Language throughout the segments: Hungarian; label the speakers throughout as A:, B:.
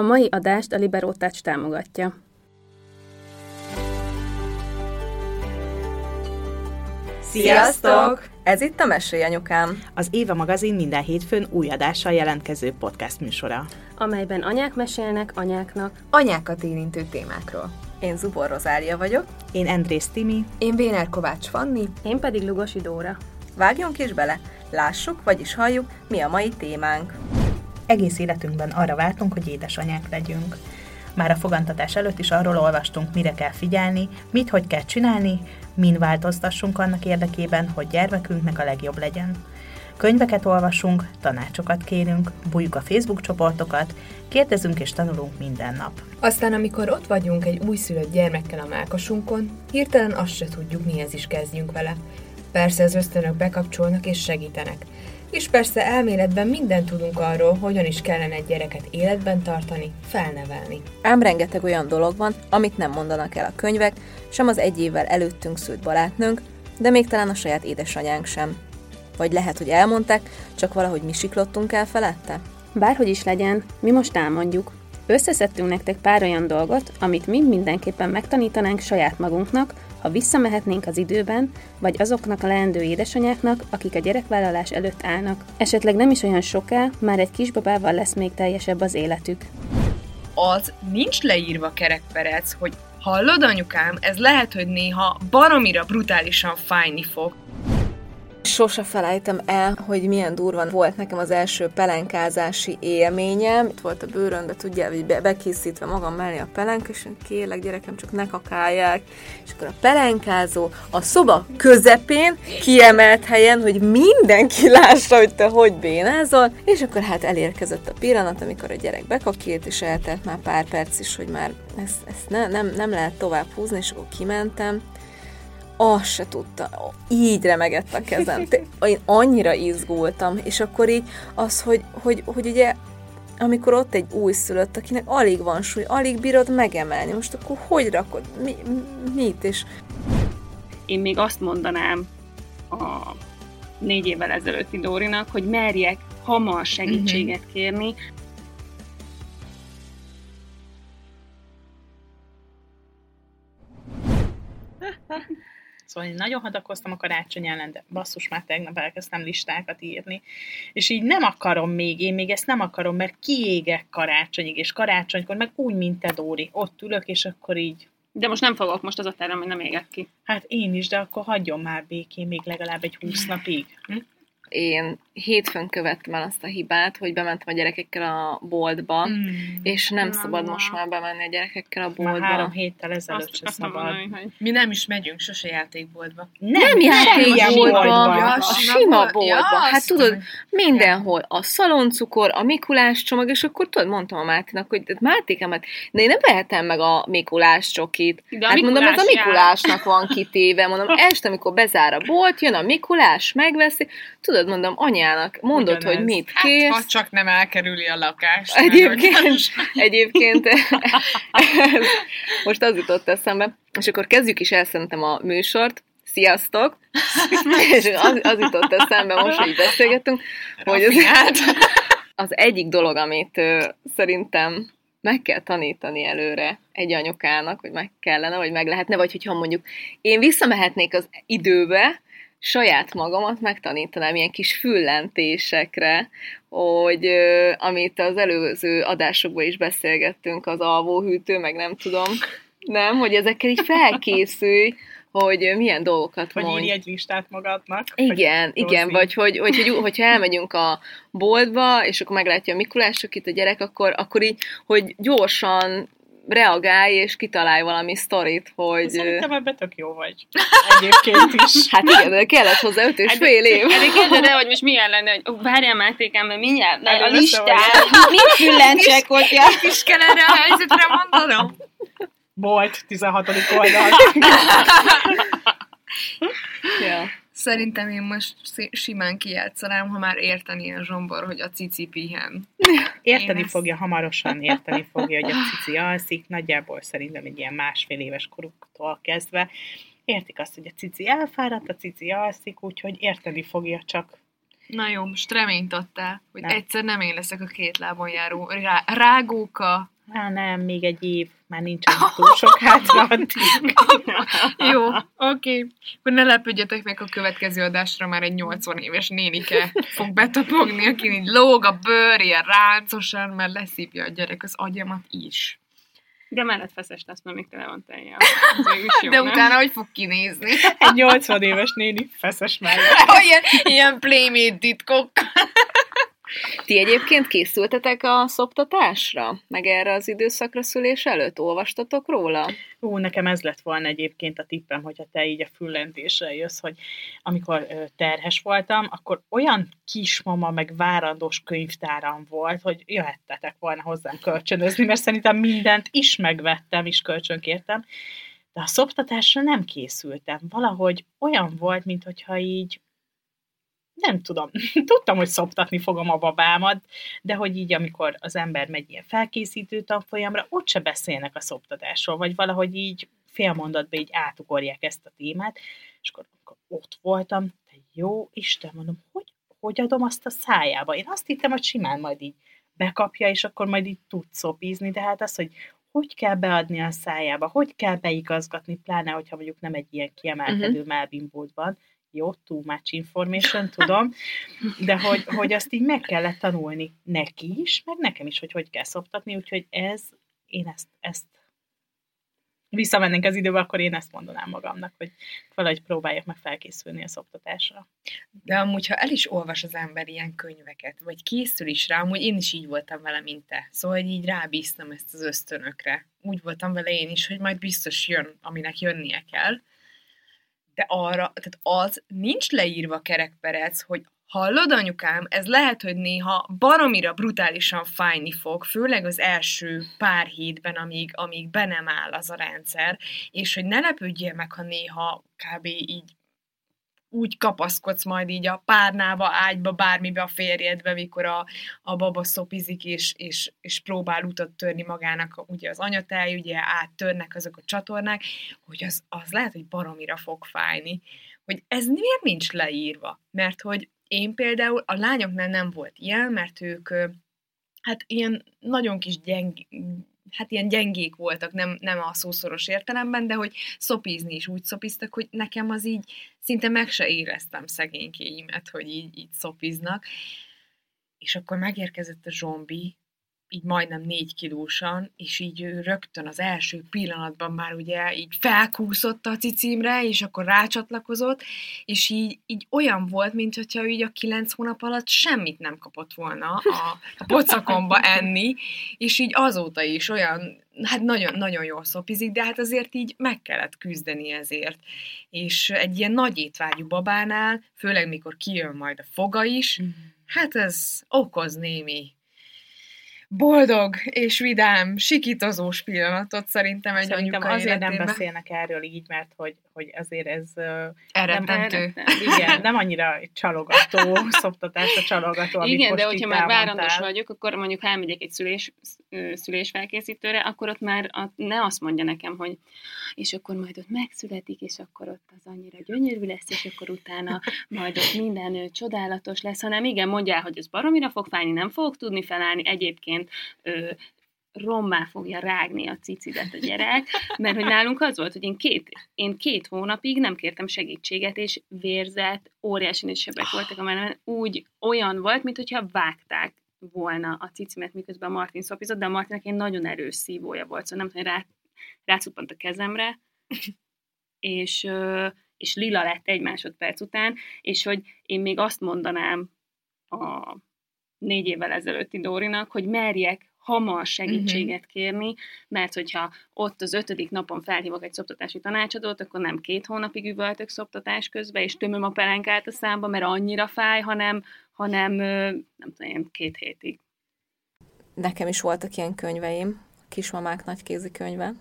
A: A mai adást a Libero Touch támogatja.
B: Sziasztok! Ez itt a Mesélj Anyukám.
C: Az Éva magazin minden hétfőn új adással jelentkező podcast műsora.
A: amelyben anyák mesélnek anyáknak.
B: Anyákat érintő témákról. Én Zubor Rozália vagyok.
C: Én Andrész Timi,
B: Én Béner Kovács Fanni.
A: Én pedig Lugosi Dóra.
B: Vágjunk is bele. Lássuk, vagyis halljuk, mi a mai témánk.
C: Egész életünkben arra vártunk, hogy édesanyák legyünk. Már a fogantatás előtt is arról olvastunk, mire kell figyelni, mit hogy kell csinálni, min változtassunk annak érdekében, hogy gyermekünknek a legjobb legyen. Könyveket olvasunk, tanácsokat kérünk, bújjuk a Facebook csoportokat, kérdezünk és tanulunk minden nap.
D: Aztán, amikor ott vagyunk egy újszülött gyermekkel a mákasunkon, hirtelen azt se tudjuk, mihez is kezdjünk vele. Persze az ösztönök bekapcsolnak és segítenek. És persze elméletben mindent tudunk arról, hogyan is kellene egy gyereket életben tartani, felnevelni.
B: Ám rengeteg olyan dolog van, amit nem mondanak el a könyvek, sem az egy évvel előttünk szült barátnőnk, de még talán a saját édesanyánk sem. Vagy lehet, hogy elmondták, csak valahogy mi siklottunk el felette?
A: Bárhogy is legyen, mi most elmondjuk. Összeszedtünk nektek pár olyan dolgot, amit mi mindenképpen megtanítanánk saját magunknak, ha visszamehetnénk az időben, vagy azoknak a leendő édesanyáknak, akik a gyerekvállalás előtt állnak. Esetleg nem is olyan soká, már egy kisbabával lesz még teljesebb az életük.
E: az nincs leírva kerekperec, hogy hallod anyukám, ez lehet, hogy néha baromira brutálisan fájni fog.
B: Sose felejtem el, hogy milyen durvan volt nekem az első pelenkázási élményem. Itt volt a bőrönbe, tudja, hogy be- bekészítve magam mellé a pelenk, és én kérlek, gyerekem, csak ne kakálják. És akkor a pelenkázó a szoba közepén, kiemelt helyen, hogy mindenki lássa, hogy te hogy bénázol. És akkor hát elérkezett a pillanat, amikor a gyerek bekakélt, és eltelt már pár perc is, hogy már ezt, ezt ne, nem, nem lehet tovább húzni, és akkor kimentem azt se tudta, így remegett a kezem. Én annyira izgultam, és akkor így az, hogy, hogy, hogy ugye amikor ott egy újszülött, akinek alig van súly, alig bírod megemelni, most akkor hogy rakod, mi, mit, és
F: én még azt mondanám a négy évvel ezelőtti Dórinak, hogy merjek hamar segítséget kérni,
G: Szóval én nagyon hadakoztam a karácsony ellen, de basszus, már tegnap elkezdtem listákat írni. És így nem akarom még, én még ezt nem akarom, mert kiégek karácsonyig, és karácsonykor meg úgy, mint te, Dóri. Ott ülök, és akkor így,
F: de most nem fogok, most az a terem, hogy nem égek ki.
G: hát én is, de akkor hagyjon már békén még legalább egy húsz napig. Hm?
B: Én hétfőn követtem el azt a hibát, hogy bementem a gyerekekkel a boltba,
G: Mm.
B: és nem
F: Na,
B: szabad
F: na.
B: most már bemenni a gyerekekkel a
G: Már
B: boltba.
G: három héttel ezelőtt
F: Azt
G: se szabad.
F: mondani, hogy
E: Mi nem is megyünk sose játékboltba.
B: Nem játékboltba,
G: boltba.
B: a
E: Ja,
B: sima
E: sima
B: boltba.
E: Ja,
B: Hát tudod, mindenhol a szaloncukor, a Mikulás csomag, és akkor tudod, mondtam a Mátinak, hogy "Hát Mátékem, hát de én nem vehetem meg a Mikulás csokit.
F: De a
B: hát mondom, ez a
F: Mikulás jár.
B: Mikulásnak van kitéve, mondom, este, amikor bezár a bolt, jön a Mikulás, megveszi, tudod, mondom, anyának mondod,
G: Ugyanez.
B: hogy mit
E: Hát,
B: kérsz,
E: ha csak nem elkerüli a lakást.
B: Egyébként, egyébként most az jutott eszembe, és akkor kezdjük is el szerintem a műsort. Sziasztok! és az, az jutott eszembe most, hogy így beszélgetünk, hogy az, az egyik dolog, amit ö, szerintem meg kell tanítani előre egy anyukának, hogy meg kellene, vagy meg lehetne, vagy hogyha mondjuk én visszamehetnék az időbe, saját magamat megtanítanám ilyen kis füllentésekre, hogy ö, amit az előző adásokban is beszélgettünk, az alvóhűtő, meg nem tudom, nem, hogy ezekkel így felkészülj, hogy milyen dolgokat
G: Vagy
B: mondj.
G: írj egy listát magadnak.
B: Igen,
G: hogy
B: igen, vagy hogy, hogy, hogy, hogyha elmegyünk a boltba, és akkor meglátja a Mikulás itt a gyerek, akkor, akkor így, hogy gyorsan reagálj, és kitalálj valami sztorit, hogy...
G: Szerintem ebben tök jó vagy. Egyébként is.
B: Hát igen, de kellett hozzá öt és fél év.
F: Pedig képzeld el, hogy most milyen lenne, hogy ó, várjál Mátékám, mert mindjárt a listát, mit füllentsek, hogyha...
E: is kell erre a helyzetre mondanom?
G: Bolt, 16. oldal.
B: Ja.
E: Szerintem én most simán kijátszanám, ha már érteni a zsombor, hogy a cici pihen.
G: Érteni
E: Én ezt-
G: fogja, hamarosan érteni fogja, hogy a cici alszik, nagyjából szerintem egy ilyen másfél éves koruktól kezdve. Értik azt, hogy a cici elfáradt, a cici alszik, úgyhogy érteni fogja csak
D: Na jó, most reményt adtál, hogy
C: Nem.
D: egyszer nem én leszek a két lábon járó rá, rágóka.
C: Há, nem, még egy év, már nincs túl sok hátra addig.
D: Jó, oké. Okay. Akkor ne lepődjetek meg a következő adásra, már egy 80 éves nénike fog betapogni, aki így lóg a bőr, ilyen ráncosan, mert leszívja a gyerek az agyamat is.
A: De mellett feszes lesz, mert még tele van teljel.
D: De
A: nem?
D: utána hogy fog kinézni?
C: Egy 80 éves néni feszes mellett.
D: ilyen, ilyen playmate titkok.
B: Ti egyébként készültetek a szoptatásra? Meg erre az időszakra szülés előtt? Olvastatok róla?
C: Ú, nekem ez lett volna egyébként a tippem, hogyha te így a füllentésre jössz, hogy amikor terhes voltam, akkor olyan kismama meg várandós könyvtáram volt, hogy jöhettetek volna hozzám kölcsönözni, mert szerintem mindent is megvettem, is kölcsönkértem, de a szoptatásra nem készültem. Valahogy olyan volt, mintha így nem tudom, tudtam, hogy szoptatni fogom a babámat, de hogy így, amikor az ember megy ilyen felkészítő tanfolyamra, ott se beszélnek a szoptatásról, vagy valahogy így fél mondatban így átugorják ezt a témát, és akkor, akkor ott voltam, de jó Isten, mondom, hogy, hogy adom azt a szájába? Én azt hittem, hogy simán majd így bekapja, és akkor majd így tud szopízni, de hát az, hogy hogy kell beadni a szájába, hogy kell beigazgatni, pláne, hogyha mondjuk nem egy ilyen kiemelkedő uh-huh. melbimbódban, jó, too much information, tudom, de hogy, hogy azt így meg kellett tanulni neki is, meg nekem is, hogy hogy kell szoptatni, úgyhogy ez, én ezt, ezt visszamennénk az időbe, akkor én ezt mondanám magamnak, hogy valahogy próbáljak meg felkészülni a szoptatásra.
D: De amúgy, ha el is olvas az ember ilyen könyveket, vagy készül is rá, amúgy én is így voltam vele, mint te. Szóval hogy így rábíztam ezt az ösztönökre. Úgy voltam vele én is, hogy majd biztos jön, aminek jönnie kell. De arra, tehát az nincs leírva kerekperec, hogy hallod anyukám, ez lehet, hogy néha baromira brutálisan fájni fog, főleg az első pár hétben, amíg, amíg be nem áll az a rendszer, és hogy ne lepődjél meg, ha néha kb. így úgy kapaszkodsz majd így a párnába, ágyba, bármibe a férjedbe, mikor a, a baba szopizik, és, és, és próbál utat törni magának, ugye az anyatáj, ugye áttörnek azok a csatornák, hogy az, az lehet, hogy baromira fog fájni. Hogy ez miért nincs leírva? Mert hogy én például a lányoknál nem volt ilyen, mert ők hát ilyen nagyon kis gyeng, hát ilyen gyengék voltak, nem, nem a szószoros értelemben, de hogy szopízni is úgy szopiztak, hogy nekem az így szinte meg se éreztem szegénykéimet, hogy így, így szopiznak. És akkor megérkezett a zsombi, így majdnem négy kilósan, és így rögtön az első pillanatban már ugye így felkúszott a cicimre, és akkor rácsatlakozott, és így, így olyan volt, mint hogyha így a kilenc hónap alatt semmit nem kapott volna a, a pocakomba enni, és így azóta is olyan, hát nagyon, nagyon jól szopizik, de hát azért így meg kellett küzdeni ezért. És egy ilyen nagy étvágyú babánál, főleg mikor kijön majd a foga is, hát ez okoz némi boldog és vidám, sikítozós pillanatot szerintem egy
C: Szerintem
D: anyuka
C: azért nem
D: életében.
C: beszélnek erről így, mert hogy, hogy azért ez ö,
D: Eredtentő.
C: igen, nem annyira csalogató, szoptatás a csalogató, amit
A: Igen,
C: most
A: de hogyha már
C: elmondtál.
A: vagyok, akkor mondjuk elmegyek egy szülés, szülésfelkészítőre, akkor ott már a, ne azt mondja nekem, hogy és akkor majd ott megszületik, és akkor ott az annyira gyönyörű lesz, és akkor utána majd ott minden ö, csodálatos lesz, hanem igen, mondjál, hogy ez baromira fog fájni, nem fogok tudni felállni, egyébként ö, rommá fogja rágni a cicidet a gyerek, mert hogy nálunk az volt, hogy én két, én két hónapig nem kértem segítséget, és vérzett, óriási nagy sebek voltak a mellemen, úgy olyan volt, mint hogyha vágták volna a cicimet, miközben Martin szopizott, de a Martinnek egy nagyon erős szívója volt, szóval nem tudom, rá, rácuppant a kezemre, és, és lila lett egy másodperc után, és hogy én még azt mondanám a négy évvel ezelőtti Dórinak, hogy merjek hamar segítséget kérni, mert hogyha ott az ötödik napon felhívok egy szoptatási tanácsadót, akkor nem két hónapig üvöltök szoptatás közben, és tömöm a pelenkát a számba, mert annyira fáj, hanem, hanem nem tudom, én, két hétig.
B: Nekem is voltak ilyen könyveim, kismamák nagykézi könyve.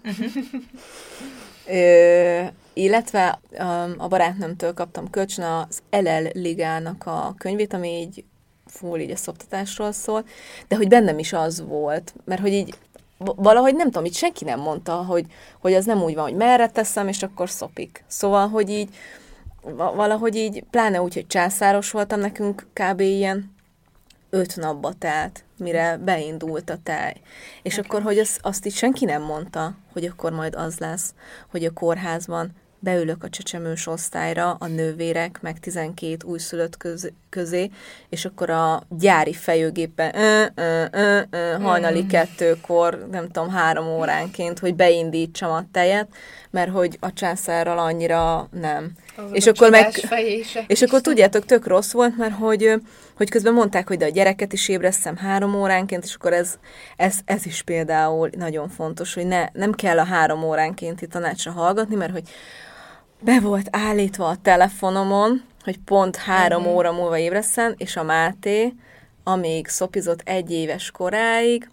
B: Ö, illetve um, a barátnőmtől kaptam kölcsön az LL Ligának a könyvét, ami így full így a szoptatásról szól, de hogy bennem is az volt, mert hogy így valahogy nem tudom, így senki nem mondta, hogy, hogy az nem úgy van, hogy merre teszem, és akkor szopik. Szóval, hogy így valahogy így, pláne úgy, hogy császáros voltam, nekünk kb. ilyen öt napba telt, mire beindult a tej. És okay. akkor, hogy az, azt így senki nem mondta, hogy akkor majd az lesz, hogy a kórházban beülök a csecsemős osztályra, a nővérek, meg 12 újszülött köz, közé, és akkor a gyári fejőgépen ö, ö, ö, ö, hajnali kettőkor, nem tudom, három óránként, hogy beindítsam a tejet, mert hogy a császárral annyira nem.
D: Azok
B: és akkor meg, és akkor tudjátok, tök rossz volt, mert hogy, hogy közben mondták, hogy de a gyereket is ébresztem három óránként, és akkor ez, ez, ez is például nagyon fontos, hogy ne, nem kell a három óránkénti tanácsra hallgatni, mert hogy be volt állítva a telefonomon, hogy pont három uh-huh. óra múlva ébreszem, és a Máté, amíg szopizott egy éves koráig,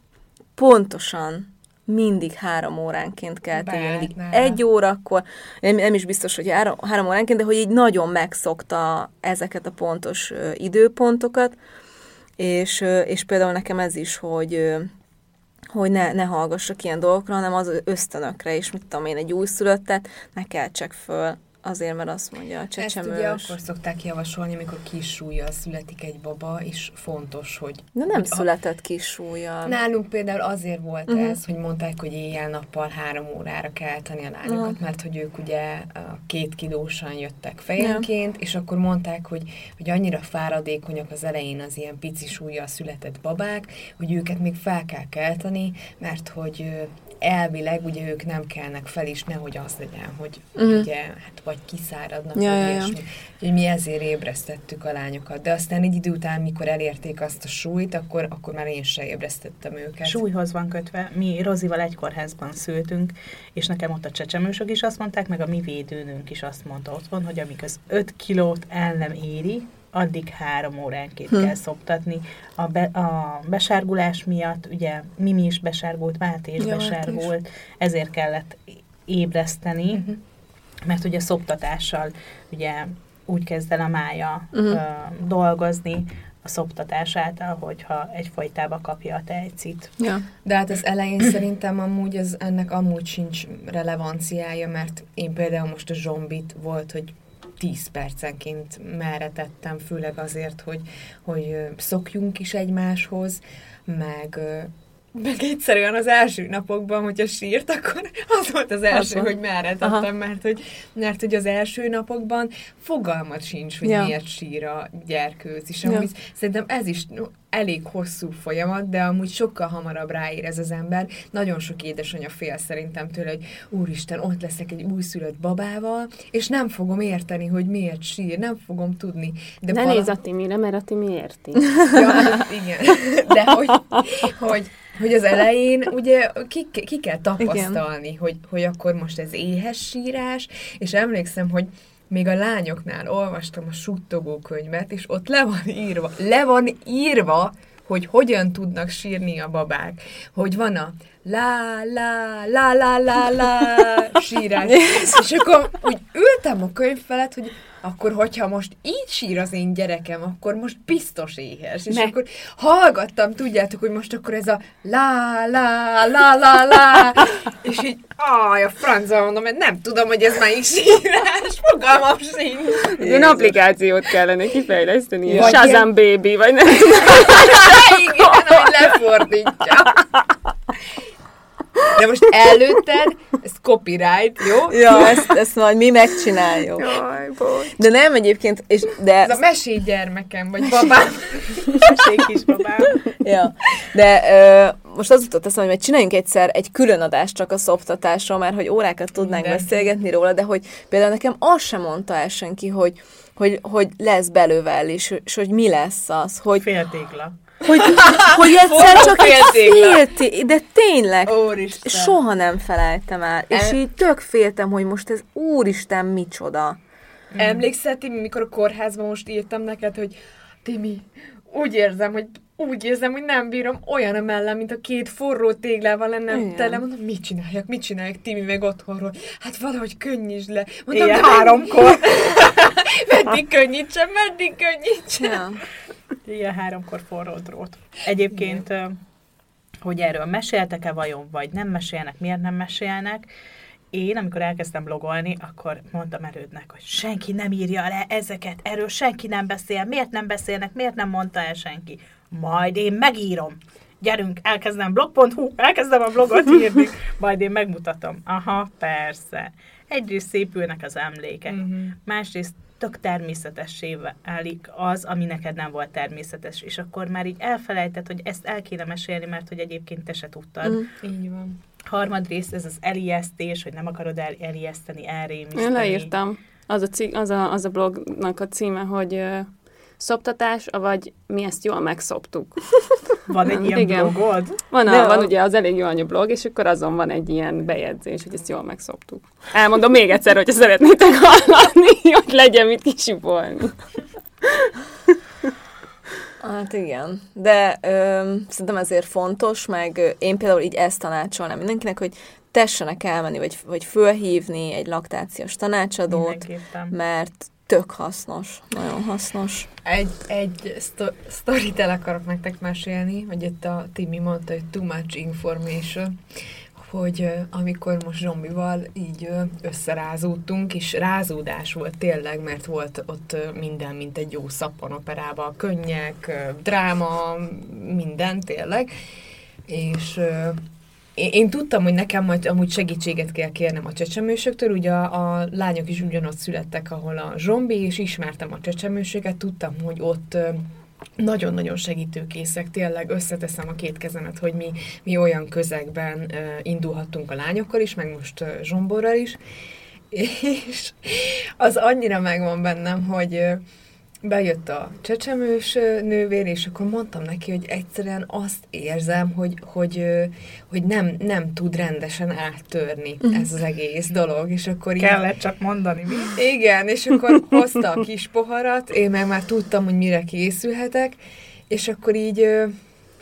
B: pontosan mindig három óránként kell tenni, mindig egy órakor, nem, nem is biztos, hogy három, három óránként, de hogy így nagyon megszokta ezeket a pontos ö, időpontokat, és, ö, és például nekem ez is, hogy ö, hogy ne, ne hallgassak ilyen dolgokra, hanem az ösztönökre, és mit tudom én, egy újszülöttet ne keltsek föl, azért, mert azt mondja a
D: Ezt
B: csecsemős.
D: ugye akkor szokták javasolni, amikor kis súlyjal születik egy baba, és fontos, hogy...
B: De nem
D: hogy a-
B: született kis súlyjal.
D: Nálunk például azért volt uh-huh. ez, hogy mondták, hogy éjjel-nappal három órára kell tenni a lányokat,
B: Mhm.
D: mert hogy ők ugye a két kilósan jöttek fejenként, és akkor mondták, hogy, hogy annyira fáradékonyak az elején az ilyen pici súlyjal született babák, hogy őket még fel kell kelteni, mert hogy elvileg ugye ők nem kelnek fel, és nehogy az legyen, hogy uh-huh. ugye, hát vagy kiszáradnak,
B: Ja,
D: vagy
B: ja, ja.
D: ilyesmi. Úgyhogy mi ezért ébresztettük a lányokat. De aztán egy idő után, mikor elérték azt a súlyt, akkor, akkor már én se ébresztettem őket.
C: Súlyhoz van kötve. Mi Rozival egy kórházban szültünk, és nekem ott a csecsemősök is azt mondták, meg a mi védőnünk is azt mondta otthon, hogy amíg az 5 kilót el nem éri, addig három óránként hm. kell szoptatni. A, be, a besárgulás miatt, ugye Mimi is besárgult, Máté is
B: Ja, Máté is.
C: besárgult, ezért kellett ébreszteni, uh-huh. mert ugye szoptatással ugye úgy kezd el a mája uh-huh. uh, dolgozni, a szoptatás által, hogyha egyfolytába kapja a tejcit.
B: Ja.
D: De hát az elején szerintem amúgy az, ennek amúgy sincs relevanciája, mert én például most a zsombit volt, hogy 10 percenként merre tettem, főleg azért, hogy, hogy szokjunk is egymáshoz, meg, meg egyszerűen az első napokban, hogyha sírt, akkor az volt az első,
B: volt.
D: hogy merre tettem,
B: Aha.
D: mert hogy, mert hogy az első napokban fogalmat sincs, hogy
B: Ja.
D: miért sír a gyerkőc, és
B: Ja.
D: amúgy Szerintem ez is elég hosszú folyamat, de amúgy sokkal hamarabb ráérez az ember. Nagyon sok édesanyja fél szerintem tőle, hogy úristen, ott leszek egy újszülött babával, és nem fogom érteni, hogy miért sír, nem fogom tudni. De
A: Ne
D: vala-
A: nézz a Timire, mert a Timi érti.
D: Ja, hát igen. De hogy, hogy, hogy az elején ugye ki, ki kell tapasztalni, hogy, hogy akkor most ez éhes sírás, és emlékszem, hogy még a lányoknál olvastam a suttogó könyvet, és ott le van írva, le van írva, hogy hogyan tudnak sírni a babák. Hogy van a lá, lá, lá, lá, lá, lá sírás. És akkor úgy ültem a könyv felett, hogy akkor, hogyha most így sír az én gyerekem, akkor most biztos éhes. És akkor hallgattam, tudjátok, hogy most akkor ez a lá, lá, lá, lá, lá, és így, aj, a francba mondom, mert nem tudom, hogy ez melyik sírás, fogalmam sincs.
A: Én applikációt kellene kifejleszteni,
D: Vagy
A: Shazam Baby, vagy nem tudom.
D: Igen, hogy lefordítja. De most előtted, ez copyright, jó?
B: Ja, ezt, ezt majd mi megcsináljuk.
A: Jaj, bocs.
B: De nem egyébként, és, de,
D: Ez a mesélj gyermekem, vagy babám.
C: Mesély kisbabám.
B: ja, de ö, most az jutott eszembe, hogy csináljunk egyszer egy külön adást csak a szoptatásról, mert hogy órákat tudnánk
D: Minden.
B: beszélgetni róla, de hogy például nekem azt sem mondta el senki, hogy, hogy, hogy lesz belővel, és, és hogy mi lesz az, hogy,
C: Féltégla.
B: Hogy, hogy egyszer csak egy félté, de tényleg,
D: Úristen.
B: soha nem felejtem el. És
D: El-
B: így tök féltem, hogy most ez úristen micsoda.
D: Emlékszel, Timi, mikor a kórházban most írtam neked, hogy Timi, úgy érzem, hogy úgy érzem, hogy nem bírom olyan a mellem, mint a két forró téglával lenne
B: Igen.
D: tele. Mondom, mit csináljak, mit csináljak Timi meg otthonról? Hát valahogy könnyítsd le.
C: Éjjel
D: de
C: háromkor.
D: meddig könnyítsem, meddig könnyítsem.
B: Ja.
C: Ilyen háromkor forró drót. Egyébként, ö, hogy erről meséltek-e vajon, vagy nem mesélnek, miért nem mesélnek, én, amikor elkezdtem blogolni, akkor mondtam erődnek, hogy senki nem írja le ezeket, erről senki nem beszél, miért nem beszélnek, miért nem mondta el senki. Majd én megírom. Gyerünk, elkezdem blog.hu, elkezdem a blogot írni, majd én megmutatom. Aha, persze. Egyrészt szépülnek az emlékek, uh-huh. másrészt tök természetessé válik az, ami neked nem volt természetes, és akkor már így elfelejtett, hogy ezt el kéne mesélni, mert hogy egyébként te se tudtad. Mm.
D: Így van.
C: Harmadrészt ez az elijesztés, hogy nem akarod el, elijeszteni, elrémiszteni.
A: Én leírtam. Az a, cig, az, a, az a blognak a címe, hogy szoptatás, vagy mi ezt jól megszoptuk.
C: Van egy ilyen Igen. blogod?
A: Van, a, van ugye az elég jó anya blog, és akkor azon van egy ilyen bejegyzés, hogy ezt jól megszoptuk. Elmondom még egyszer, hogyha szeretnétek hallani, hogy legyen mit kisipolni.
B: Hát igen, de ö, szerintem ezért fontos, meg én például így ezt tanácsolnám mindenkinek, hogy tessenek elmenni, vagy, vagy fölhívni egy laktációs tanácsadót, mert tök hasznos, nagyon hasznos.
D: Egy, egy szto- sztorit el akarok nektek mesélni, hogy itt a Timi mondta, hogy too much information, hogy amikor most Zsombival így összerázódtunk, és rázódás volt tényleg, mert volt ott minden, mint egy jó szappanoperában, könnyek, dráma, minden tényleg, és én, én tudtam, hogy nekem majd amúgy segítséget kell kérnem a csecsemősöktől, ugye a, a lányok is ugyanott születtek, ahol a zsombi, és ismertem a csecsemősöket, tudtam, hogy ott nagyon-nagyon segítőkészek, tényleg összeteszem a két kezemet, hogy mi, mi olyan közegben uh, indulhattunk a lányokkal is, meg most uh, zsomborral is, és az annyira megvan bennem, hogy uh, bejött a csecsemős nővér, és akkor mondtam neki, hogy egyszerűen azt érzem, hogy, hogy, hogy nem, nem tud rendesen áttörni mm. ez az egész dolog, és akkor
C: Kellett így... csak mondani, mi?
D: Igen, és akkor hozta a kis poharat, én meg már tudtam, hogy mire készülhetek, és akkor így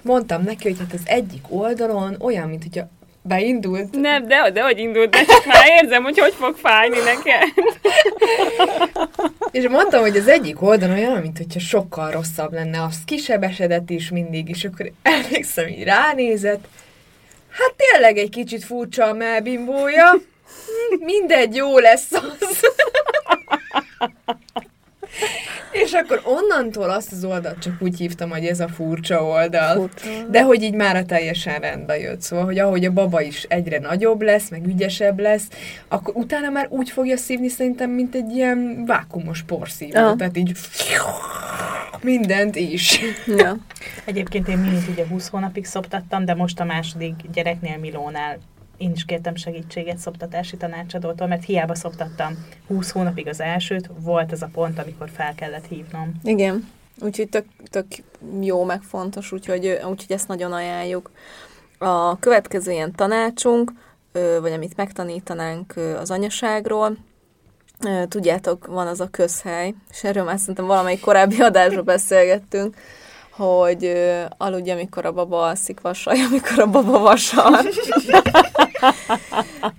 D: mondtam neki, hogy hát az egyik oldalon olyan, mint hogyha Beindult?
A: Nem, de, de hogy indult, de csak már érzem, hogy hogy fog fájni neked.
D: és mondtam, hogy az egyik oldalon olyan, mint hogyha sokkal rosszabb lenne, az kisebesedett is mindig, és akkor emlékszem, így ránézett. Hát tényleg egy kicsit furcsa a melbimbója. Mindegy, jó lesz az. És akkor onnantól azt az oldalt csak úgy hívtam, hogy ez a furcsa oldal. De hogy így már a teljesen rendbe jött. Szóval, hogy ahogy a baba is egyre nagyobb lesz, meg ügyesebb lesz, akkor utána már úgy fogja szívni szerintem, mint egy ilyen vákumos porszívó. Ah. Tehát így mindent is.
C: Ja. Egyébként én mindig ugye 20 hónapig szoptattam, de most a második gyereknél Milónál én is kértem segítséget szoptatási tanácsadótól, mert hiába szoptattam 20 hónapig az elsőt, volt ez a pont, amikor fel kellett hívnom.
B: Igen, úgyhogy tök, tök jó, meg fontos, úgyhogy, úgyhogy ezt nagyon ajánljuk. A következő ilyen tanácsunk, vagy amit megtanítanánk az anyaságról, tudjátok, van az a közhely, és erről már szerintem valamelyik korábbi adásban beszélgettünk, hogy aludj, amikor a baba alszik, vasalj, amikor a baba vasal.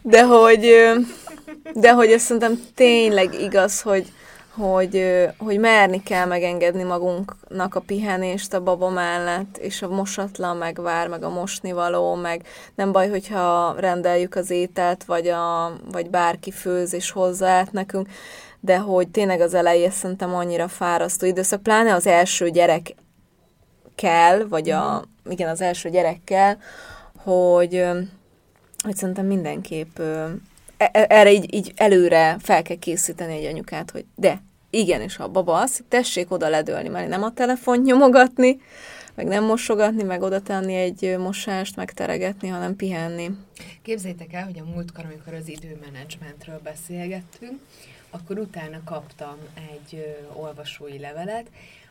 B: de hogy, de hogy ezt szerintem tényleg igaz, hogy, hogy, hogy merni kell megengedni magunknak a pihenést a baba mellett, és a mosatlan megvár, meg a mosnivaló, meg nem baj, hogyha rendeljük az ételt, vagy, a, vagy bárki főz és hozza át nekünk, de hogy tényleg az elején szerintem annyira fárasztó időszak, pláne az első gyerek kell, vagy a, mhm. igen, az első gyerekkel, hogy, hogy szerintem mindenképp e, e, erre így, így előre fel kell készíteni egy anyukát, hogy de, igen, és ha a baba az, tessék oda ledölni, mert nem a telefont nyomogatni, meg nem mosogatni, meg oda tenni egy mosást, meg teregetni, hanem pihenni.
D: Képzétek el, hogy a múltkor, amikor az időmenedzsmentről beszélgettünk, akkor utána kaptam egy olvasói levelet,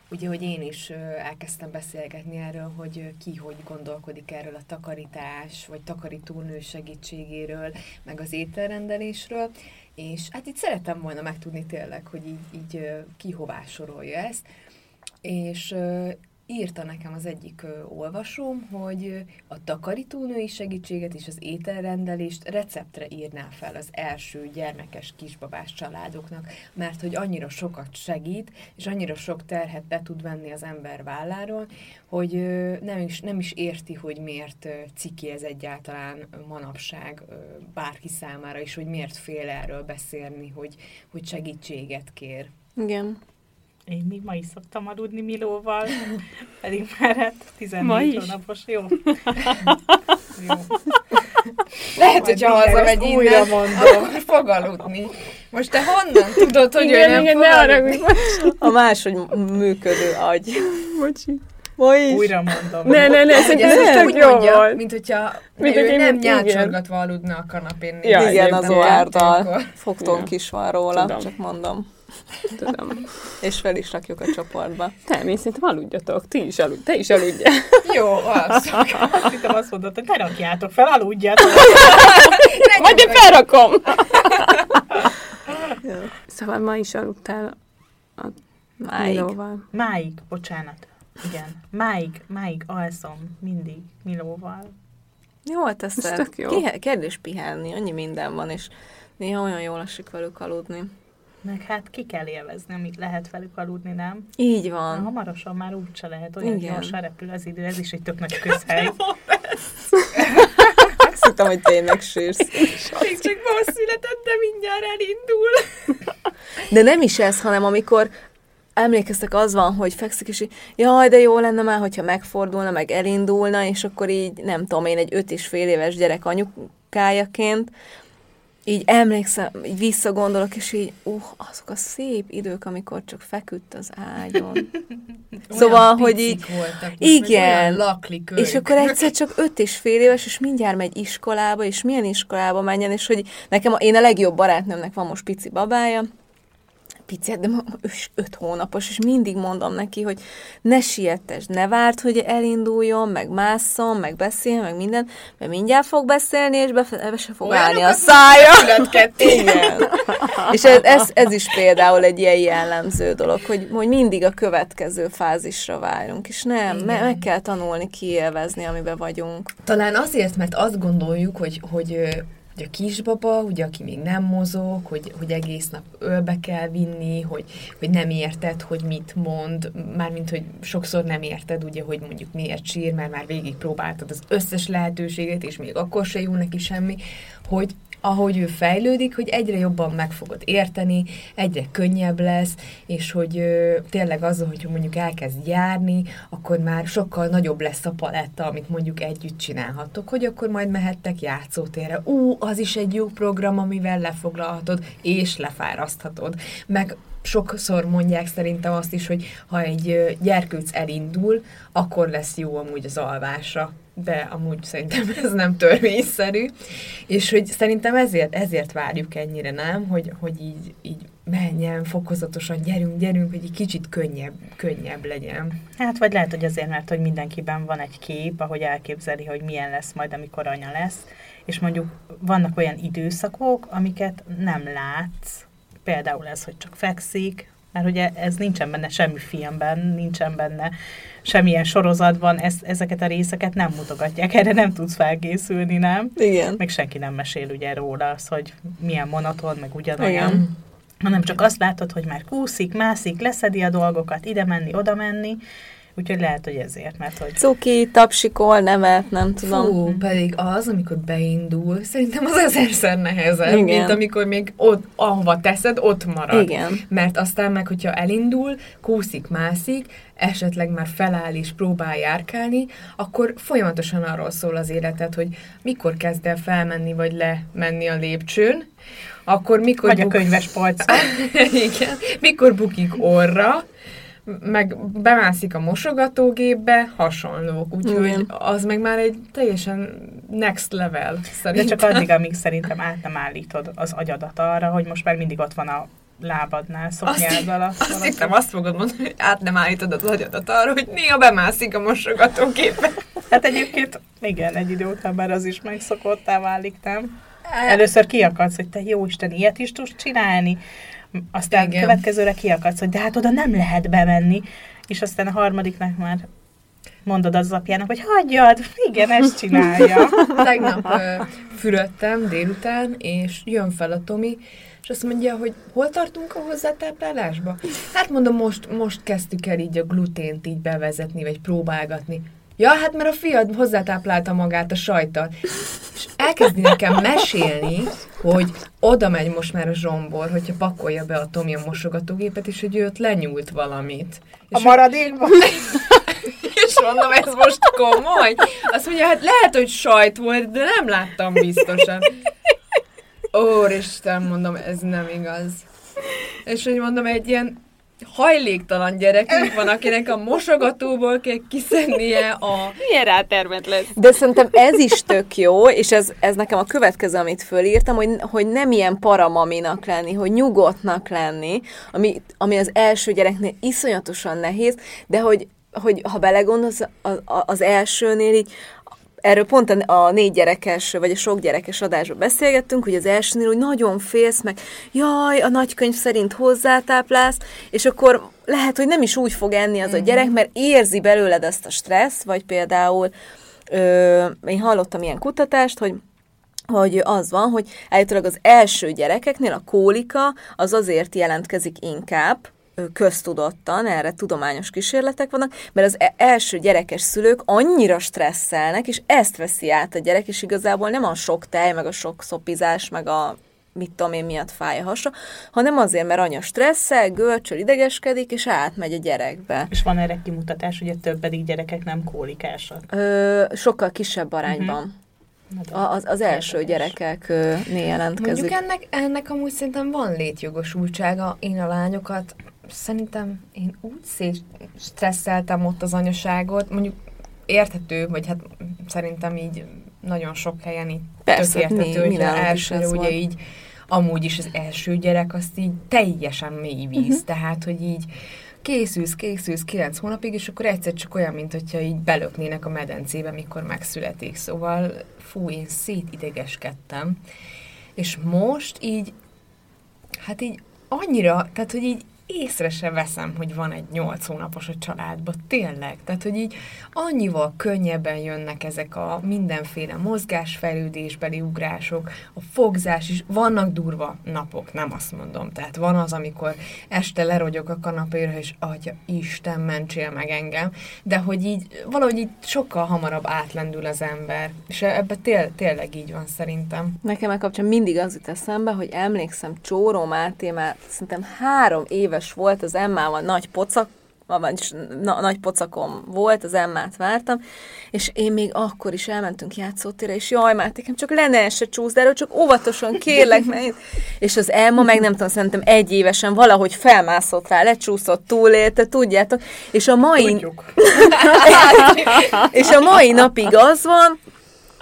D: ugye, hogy én is elkezdtem beszélgetni erről, hogy ki hogy gondolkodik erről a takarítás, vagy takarítónő segítségéről, meg az ételrendelésről, és hát itt szerettem volna megtudni tényleg, hogy így, így ki hová sorolja ezt, és írta nekem az egyik ö, olvasóm, hogy a takarítónői segítséget és az ételrendelést receptre írná fel az első gyermekes kisbabás családoknak, mert hogy annyira sokat segít, és annyira sok terhet be tud venni az ember válláról, hogy nem is, nem is érti, hogy miért ö, ciki ez egyáltalán manapság bárki számára, és hogy miért fél erről beszélni, hogy, hogy segítséget kér.
B: Igen.
C: Én még ma is szoktam aludni Milóval, pedig már hát 14
A: Ma is?
C: hónapos, jó. jó.
D: Lehet,
C: Majd
D: hogyha
C: mindjárt
D: hazamegy
C: ezt újra
D: innen,
C: mondom.
D: akkor fog aludni. Most te honnan tudod, hogy ő
A: igen,
D: nem
A: igen,
D: fog
A: ne
D: aludni?
B: A máshogy működő agy.
A: Bocsi.
B: Ma is.
C: Újra mondom.
A: Ne, ne, ne,
D: Hogy
A: szerintem
D: ez
A: tök
D: úgy
A: jó
D: mondja,
A: volt.
D: mint hogyha
A: Mint
D: ő nem nyálcsorgatva aludna a kanapén.
A: Ja,
B: Igen, az oárdal. Fogtunk
A: Ja.
B: is van róla,
A: Tudom.
B: csak mondom.
A: Tudom.
B: És fel is rakjuk a csoportba.
A: Nem, én szerintem aludjatok. Ti is aludj, te is aludjál.
D: Jó, az.
C: Azt hittem azt mondod, hogy ne rakjátok fel, aludjatok.
A: Majd én felrakom. Szóval ma is aludtál a
B: Máig.
A: Milóval.
C: Máig, bocsánat. Igen. Máig, máig alszom mindig Milóval.
B: Jól teszed.
A: Ez tök jó.
B: Kérdés pihenni, annyi minden van, és néha olyan jól esik velük aludni.
C: Meg hát ki kell élvezni, amit lehet velük aludni, nem?
B: Így
C: Na,
B: van.
C: hamarosan már úgyse lehet, olyan
B: Igen.
C: gyorsan repül az idő, ez is egy tök nagy közhely.
B: Azt hittem, hogy tényleg sírsz.
D: Még csak ma született, de mindjárt elindul.
B: De nem is ez, hanem amikor emlékeztek, az van, hogy fekszik, és így, jaj, de jó lenne már, hogyha megfordulna, meg elindulna, és akkor így, nem tudom, én egy öt és fél éves gyerek anyukájaként, így emlékszem, így visszagondolok, és így, uh, azok a szép idők, amikor csak feküdt az ágyon. Szóval, hogy így,
D: voltak,
B: igen.
D: laklik ők.
B: és akkor egyszer csak öt és fél éves, és mindjárt megy iskolába, és milyen iskolába menjen, és hogy nekem, a, én a legjobb barátnőmnek van most pici babája, pici, de ma öt hónapos, és mindig mondom neki, hogy ne siettes, ne várt, hogy elinduljon, meg másszon, meg beszél, meg minden, mert mindjárt fog beszélni, és be, be se fog állni a szája. Igen. És ez, ez, ez is például egy ilyen jellemző dolog, hogy, hogy mindig a következő fázisra várunk, és nem, me, meg kell tanulni kiélvezni, amiben vagyunk.
D: Talán azért, mert azt gondoljuk, hogy, hogy, hogy a kisbaba, ugye, aki még nem mozog, hogy, hogy egész nap ölbe kell vinni, hogy, hogy nem érted, hogy mit mond, mármint, hogy sokszor nem érted, ugye, hogy mondjuk miért sír, mert már végig próbáltad az összes lehetőséget, és még akkor se jó neki semmi, hogy ahogy ő fejlődik, hogy egyre jobban meg fogod érteni, egyre könnyebb lesz, és hogy ö, tényleg azzal, hogy mondjuk elkezd járni, akkor már sokkal nagyobb lesz a paletta, amit mondjuk együtt csinálhattok, hogy akkor majd mehettek játszótérre. Ú, az is egy jó program, amivel lefoglalhatod, és lefáraszthatod. Meg sokszor mondják szerintem azt is, hogy ha egy gyerkőc elindul, akkor lesz jó amúgy az alvása de amúgy szerintem ez nem törvényszerű, és hogy szerintem ezért, ezért várjuk ennyire, nem? Hogy, hogy így, így menjen fokozatosan, gyerünk, gyerünk, hogy egy kicsit könnyebb, könnyebb legyen.
C: Hát, vagy lehet, hogy azért, mert hogy mindenkiben van egy kép, ahogy elképzeli, hogy milyen lesz majd, amikor anya lesz, és mondjuk vannak olyan időszakok, amiket nem látsz, például ez, hogy csak fekszik, mert ugye ez nincsen benne semmi filmben, nincsen benne semmilyen sorozatban, ezt, ezeket a részeket nem mutogatják, erre nem tudsz felkészülni, nem?
B: Igen.
C: Meg senki nem mesél ugye róla az, hogy milyen monoton, meg ugyanolyan.
B: Igen.
C: hanem csak azt látod, hogy már kúszik, mászik, leszedi a dolgokat, ide menni, oda menni, úgyhogy lehet, hogy ezért, mert hogy
B: Cuki, tapsikol, nemet, nem tudom.
D: Fú, pedig az, amikor beindul, szerintem az ezerszer nehezebb,
B: Igen.
D: mint amikor még ott, ahova teszed, ott marad.
B: Igen.
D: Mert aztán meg, hogyha elindul, kúszik, mászik, esetleg már feláll és próbál járkálni, akkor folyamatosan arról szól az életed, hogy mikor kezd el felmenni vagy lemenni a lépcsőn, akkor mikor
C: vagy a
D: buk-
C: könyves polcon.
D: Igen, mikor bukik orra, meg bemászik a mosogatógépbe, hasonlók. Úgyhogy
B: Igen.
D: az meg már egy teljesen next level,
C: De
D: szerintem.
C: csak addig, amíg szerintem át nem állítod az agyadat arra, hogy most már mindig ott van a lábadnál, szoknyáddal. a-
D: Azt
C: valaki.
D: hittem, azt fogod mondani, hogy át nem állítod az agyadat arra, hogy néha bemászik a mosogatógépbe.
C: Hát egyébként igen, egy idő után már az is megszokottá válik, nem? Először kiakadsz, hogy te jó Isten, ilyet is tudsz csinálni, Aztán
E: Igen.
C: Következőre kiakadsz, hogy de hát oda nem lehet bemenni, és aztán a harmadiknak már mondod az apjának, hogy hagyjad, igen, ezt csinálja.
D: Tegnap ö, fürödtem délután, és jön fel a Tomi, és azt mondja, hogy hol tartunk a hozzátáplálásba? Hát mondom, most, most kezdtük el így a glutént így bevezetni, vagy próbálgatni. Ja, hát mert a fiad hozzátáplálta magát a sajttal. És elkezdi nekem mesélni, hogy oda megy most már a zsombor, hogyha pakolja be a Tomi a mosogatógépet, és hogy ő ott lenyúlt valamit.
C: A
D: És
C: maradékban?
D: és mondom, ez most komoly? Azt mondja, hát lehet, hogy sajt volt, de nem láttam biztosan. Úristen, mondom, ez nem igaz. És hogy mondom, egy ilyen hajléktalan gyerekünk van, akinek a mosogatóból kell kiszednie a...
F: Milyen rátermet lesz?
B: De szerintem ez is tök jó, és ez, ez nekem a következő, amit fölírtam, hogy, hogy nem ilyen paramaminak lenni, hogy nyugodtnak lenni, ami, ami az első gyereknél iszonyatosan nehéz, de hogy, hogy ha belegondolsz, az, az elsőnél így erről pont a, a négy gyerekes, vagy a sok gyerekes adásban beszélgettünk, hogy az elsőnél úgy nagyon félsz, meg jaj, a nagykönyv szerint hozzátáplálsz, és akkor lehet, hogy nem is úgy fog enni az a gyerek, mert érzi belőled ezt a stressz, vagy például ö, én hallottam ilyen kutatást, hogy hogy az van, hogy állítólag az első gyerekeknél a kólika az azért jelentkezik inkább, köztudottan, erre tudományos kísérletek vannak, mert az e- első gyerekes szülők annyira stresszelnek, és ezt veszi át a gyerek, és igazából nem a sok tej, meg a sok szopizás, meg a mit tudom én miatt fáj a hasa, hanem azért, mert anya stresszel, görcsöl, idegeskedik, és átmegy a gyerekbe.
C: És van erre kimutatás, hogy a többedik gyerekek nem kólikásak.
B: Ö, sokkal kisebb arányban.
C: De-
B: A- Az, az első gyerekeknél jelentkezik.
D: Mondjuk ennek, ennek amúgy szerintem van létjogosultsága. Én a lányokat szerintem én úgy szét stresszeltem ott az anyaságot, mondjuk érthető, vagy hát szerintem így nagyon sok helyen így
B: Persze, mi-
D: érthető, hogy elsőre
B: ez
D: ugye
B: volt.
D: így amúgy is az első gyerek azt így teljesen mély víz, uh-huh. tehát hogy így készülsz, készülsz kilenc hónapig, és akkor egyszer csak olyan, mint hogyha így belöknének a medencébe, mikor megszületik. Szóval fú, én szétidegeskedtem. És most így, hát így annyira, tehát hogy így észre sem veszem, hogy van egy nyolc hónapos a családban, tényleg. Tehát, hogy így annyival könnyebben jönnek ezek a mindenféle mozgásfejlődésbeli ugrások, a fogzás is. Vannak durva napok, nem azt mondom. Tehát van az, amikor este lerogyok a kanapéra, és atya, Isten, mentsél meg engem. De hogy így, valahogy így sokkal hamarabb átlendül az ember. És ebben tél, tényleg így van szerintem.
B: Nekem e kapcsán mindig az jut eszembe, hogy emlékszem, Csóró Máté már szerintem három éves volt az Emmával nagy pocak, vagyis na, nagy pocakom volt, az Emmát vártam, és én még akkor is elmentünk játszótérre, és jaj, Mátékem, csak le ne se csúsz, de erről csak óvatosan kérlek, mert... én-" És az Emma meg nem tudom, szerintem egy évesen valahogy felmászott rá, lecsúszott, túlélte, tudjátok, és a mai... És a mai napig az van,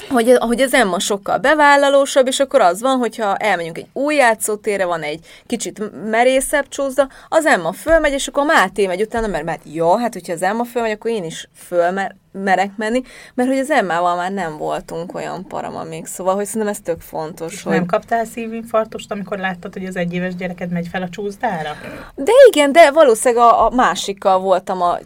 B: hogy, hogy az Emma sokkal bevállalósabb, és akkor az van, hogyha elmegyünk egy új játszótérre, van egy kicsit merészebb csúszda, az Emma fölmegy, és akkor Máté megy utána, mert, mert jó, hát hogyha az Emma fölmegy, akkor én is fölmer, merek menni, mert hogy az Emmával már nem voltunk olyan parama még, szóval, hogy szerintem ez tök fontos,
C: És
B: hogy...
C: nem kaptál szívinfarktust, amikor láttad, hogy az egyéves gyereked megy fel a csúszdára?
B: De igen, de valószínűleg a, a másikkal voltam a,